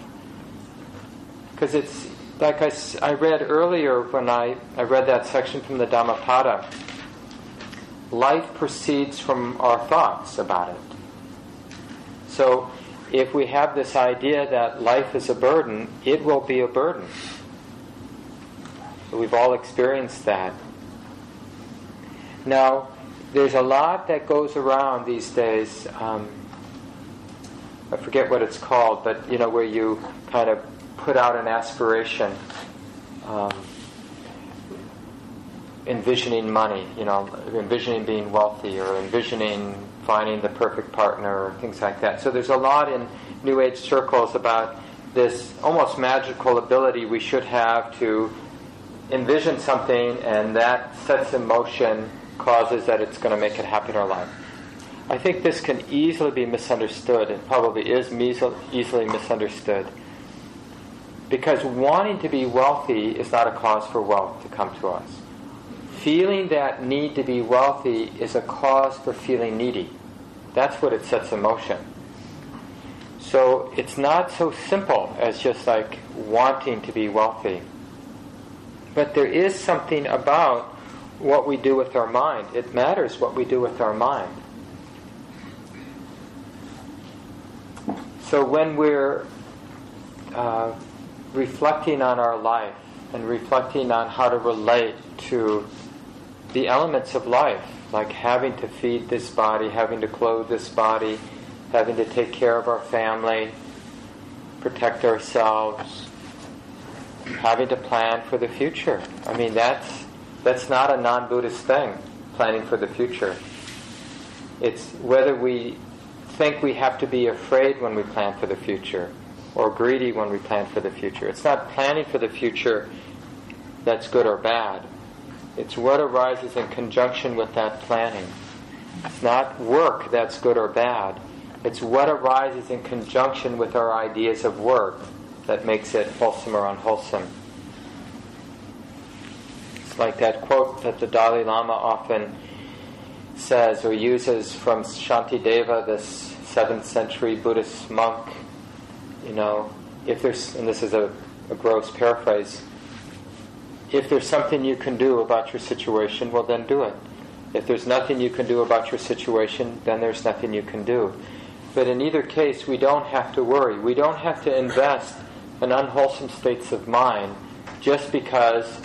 Because it's like I, I read earlier when I, I read that section from the Dhammapada, life proceeds from our thoughts about it. So if we have this idea that life is a burden, it will be a burden. We've all experienced that. Now, there's a lot that goes around these days. Um, I forget what it's called, but you know, where you kind of put out an aspiration, um, envisioning money, you know, envisioning being wealthy, or envisioning finding the perfect partner, or things like that. So there's a lot in New Age circles about this almost magical ability we should have to envision something and that sets in motion causes that it's going to make it happen in our life. I think this can easily be misunderstood and probably is easily misunderstood because wanting to be wealthy is not a cause for wealth to come to us. Feeling that need to be wealthy is a cause for feeling needy. That's what it sets in motion. So it's not so simple as just like wanting to be wealthy. But there is something about what we do with our mind. It matters what we do with our mind. So when we're uh, reflecting on our life and reflecting on how to relate to the elements of life, like having to feed this body, having to clothe this body, having to take care of our family, protect ourselves, having to plan for the future. I mean, that's, that's not a non Buddhist thing, planning for the future. It's whether we think we have to be afraid when we plan for the future or greedy when we plan for the future. It's not planning for the future that's good or bad. It's what arises in conjunction with that planning. It's not work that's good or bad. It's what arises in conjunction with our ideas of work that makes it wholesome or unwholesome. It's like that quote that the Dalai Lama often says or uses from Shantideva, this 7th century Buddhist monk You know, if there's, and this is a, a gross paraphrase, if there's something you can do about your situation, well, then do it. If there's nothing you can do about your situation, then there's nothing you can do. But in either case, we don't have to worry. We don't have to invest in unwholesome states of mind just because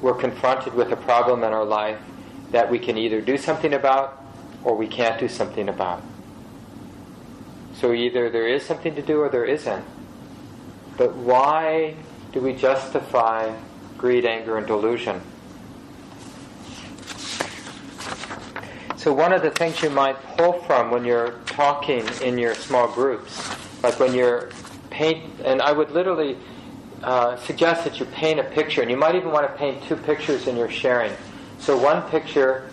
we're confronted with a problem in our life that we can either do something about or we can't do something about. So either there is something to do or there isn't. But why do we justify greed, anger, and delusion? So one of the things you might pull from when you're talking in your small groups, like when you're paint, and I would literally uh, suggest that you paint a picture, and you might even want to paint two pictures in your sharing. So one picture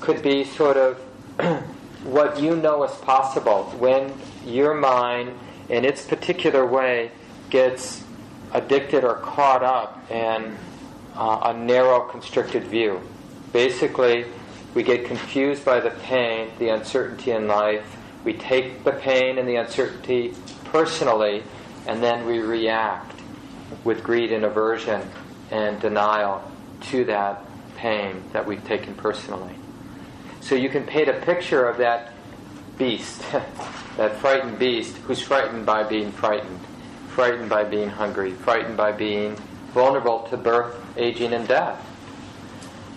could be sort of what you know is possible when your mind, in its particular way, gets addicted or caught up in uh, a narrow, constricted view. Basically, we get confused by the pain, the uncertainty in life. We take the pain and the uncertainty personally, and then we react with greed and aversion and denial to that pain that we've taken personally. So you can paint a picture of that beast, that frightened beast, who's frightened by being frightened, frightened by being hungry, frightened by being vulnerable to birth, aging, and death.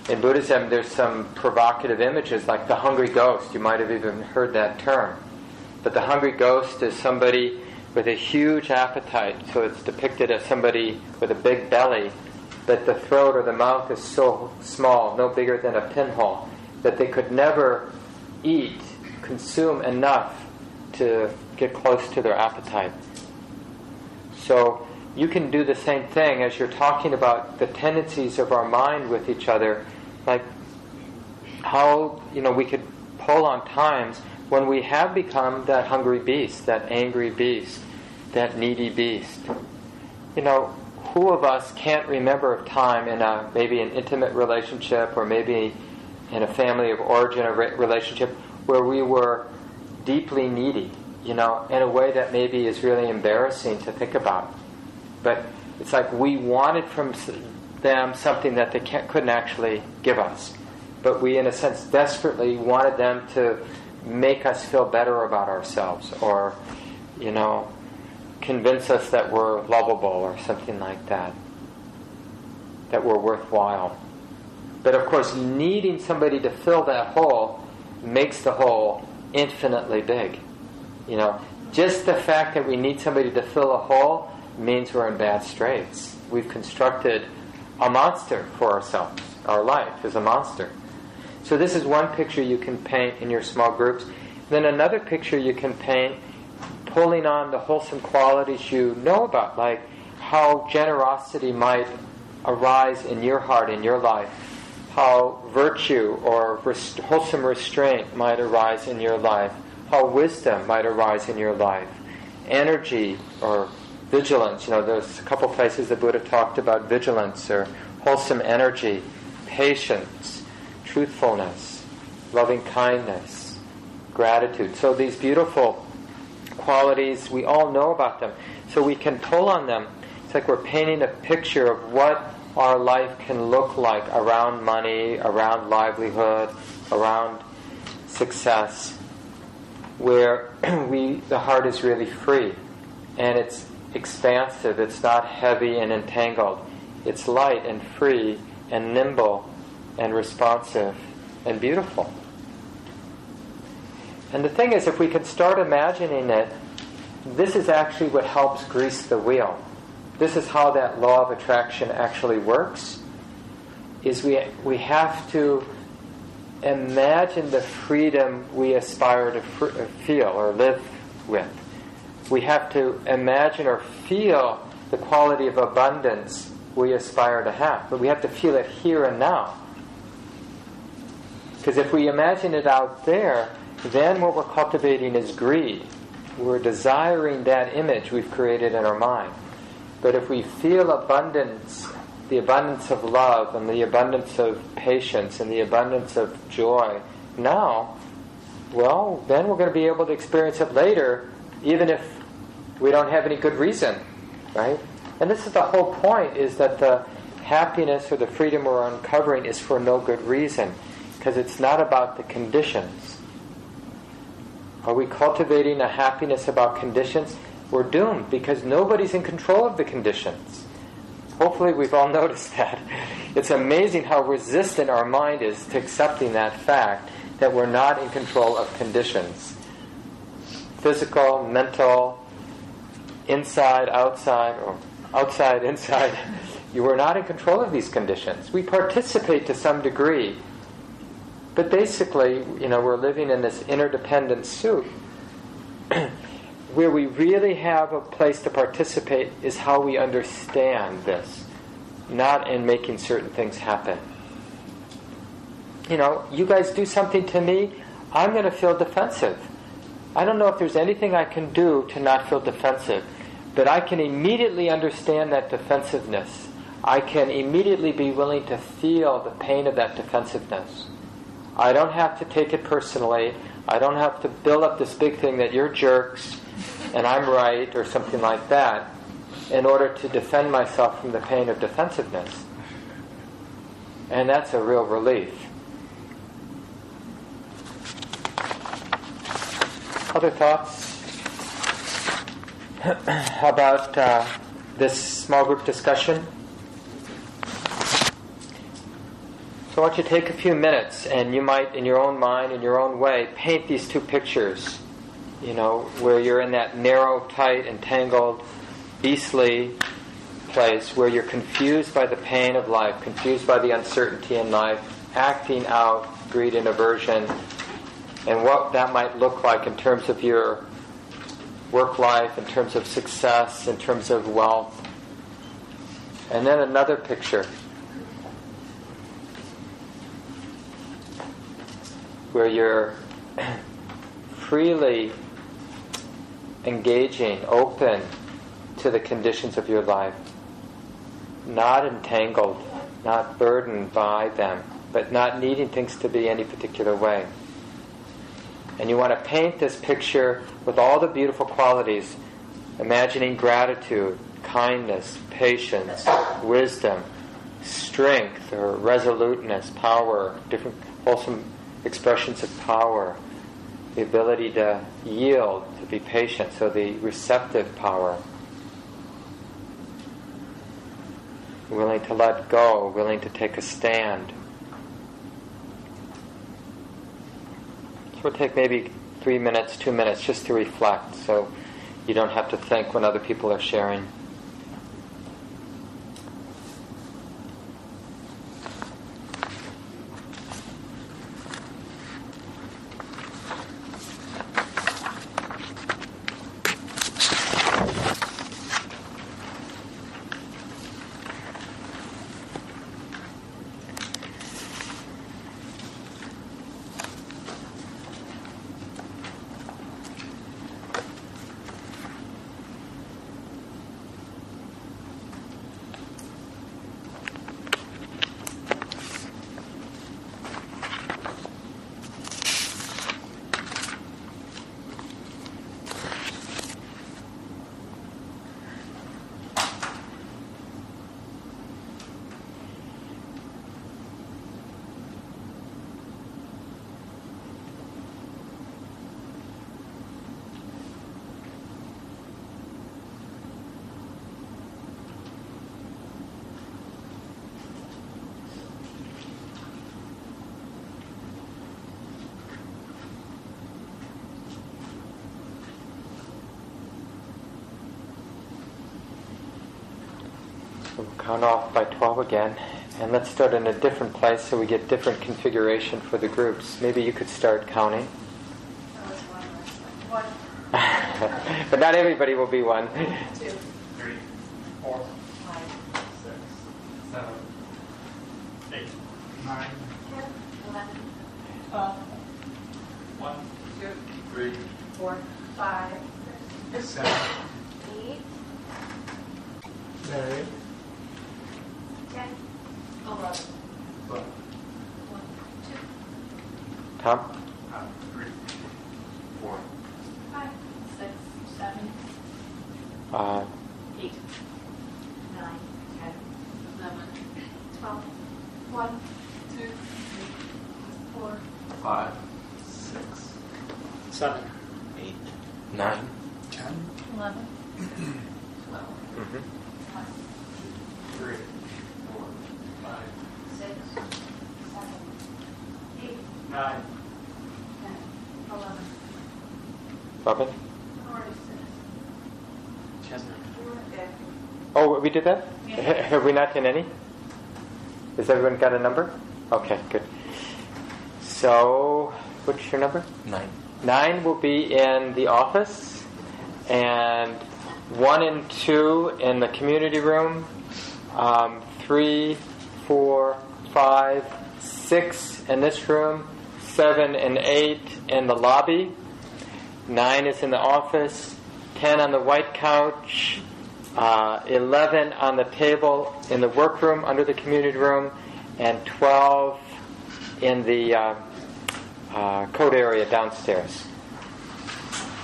In Buddhism, there's some provocative images like the hungry ghost. You might have even heard that term. But the hungry ghost is somebody with a huge appetite. So it's depicted as somebody with a big belly, but the throat or the mouth is so small, no bigger than a pinhole, that they could never eat, consume enough to get close to their appetite. So you can do the same thing as you're talking about the tendencies of our mind with each other, like how you know we could pull on times when we have become that hungry beast, that angry beast, that needy beast. You know, who of us can't remember a time in a maybe an intimate relationship or maybe in a family of origin or relationship where we were deeply needy, you know, in a way that maybe is really embarrassing to think about. But it's like we wanted from them something that they couldn't actually give us. But we, in a sense, desperately wanted them to make us feel better about ourselves or, you know, convince us that we're lovable or something like that, that we're worthwhile. But of course, needing somebody to fill that hole makes the hole infinitely big. You know, just the fact that we need somebody to fill a hole means we're in bad straits. We've constructed a monster for ourselves. Our life is a monster. So this is one picture you can paint in your small groups. Then another picture you can paint pulling on the wholesome qualities you know about, like how generosity might arise in your heart, in your life, how virtue or rest- wholesome restraint might arise in your life, how wisdom might arise in your life, energy or vigilance. You know, there's a couple places the Buddha talked about vigilance or wholesome energy, patience, truthfulness, loving kindness, gratitude. So these beautiful qualities, we all know about them. So we can pull on them. It's like we're painting a picture of what our life can look like around money, around livelihood, around success, where we the heart is really free and it's expansive, it's not heavy and entangled. It's light and free and nimble and responsive and beautiful. And the thing is, if we can start imagining it, this is actually what helps grease the wheel. This is how that law of attraction actually works. Is we we have to imagine the freedom we aspire to fr- uh, feel or live with we have to imagine or feel the quality of abundance we aspire to have. But we have to feel it here and now. Because if we imagine it out there, then what we're cultivating is greed. We're desiring that image we've created in our mind. But if we feel abundance, the abundance of love and the abundance of patience and the abundance of joy now, well, then we're going to be able to experience it later even if we don't have any good reason, right? And this is the whole point: is that the happiness or the freedom we're uncovering is for no good reason, because it's not about the conditions. Are we cultivating a happiness about conditions? We're doomed because nobody's in control of the conditions. Hopefully, we've all noticed that. It's amazing how resistant our mind is to accepting that fact that we're not in control of conditions physical, mental, inside, outside, or outside, inside. You are not in control of these conditions. We participate to some degree, but basically, you know, we're living in this interdependent soup. Where we really have a place to participate is how we understand this, not in making certain things happen. You know, you guys do something to me, I'm going to feel defensive. I don't know if there's anything I can do to not feel defensive, but I can immediately understand that defensiveness. I can immediately be willing to feel the pain of that defensiveness. I don't have to take it personally. I don't have to build up this big thing that you're jerks and I'm right or something like that in order to defend myself from the pain of defensiveness. And that's a real relief. Other thoughts? About uh, this small group discussion? So I want you to take a few minutes and you might, in your own mind, in your own way, paint these two pictures. You know, where you're in that narrow, tight, entangled, beastly place where you're confused by the pain of life, confused by the uncertainty in life, acting out greed and aversion, and what that might look like in terms of your work life, in terms of success, in terms of wealth. And then another picture where you're freely engaging, open to the conditions of your life, not entangled, not burdened by them, but not needing things to be any particular way. And you want to paint this picture with all the beautiful qualities, imagining gratitude, kindness, patience, wisdom, strength or resoluteness, power, different wholesome expressions of power, the ability to yield, to be patient, so the receptive power. Willing to let go, willing to take a stand. So we'll take maybe three minutes, two minutes just to reflect so you don't have to think when other people are sharing. We'll count off by 12 again. And let's start in a different place so we get different configuration for the groups. Maybe you could start counting. One. but not everybody will be one. Two, three, four, five, six, seven, eight, nine, ten, eleven, twelve, one, two, three, four, five, six, seven, eight, nine, ten, eleven, twelve, one, two, Tom? uh, three, four, five, six, seven, Seven. eight, Nine. ten, Eleven. Twelve. Mm-hmm. One. Three. Four. Five. Six. Seven. Eight. Nine. Ten. Eleven. Robin? Forty-six. Chestnut. Forty. Oh, we did that? Yeah. Have we not done any? Has everyone got a number? Okay, good. So, what's your number? Nine. Nine will be in the office, and one and two in the community room, um, three, four, five, six in this room, seven and eight in the lobby, nine is in the office, ten on the white couch, uh, 11 on the table in the workroom under the community room, and 12 in the uh, uh, code area downstairs.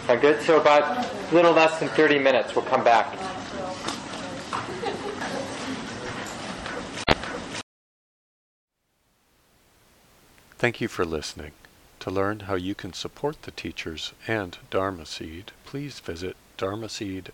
Sound good? So about a little less than 30 minutes, we'll come back. Thank you for listening. To learn how you can support the teachers and Dharma Seed, please visit dharmaseed.org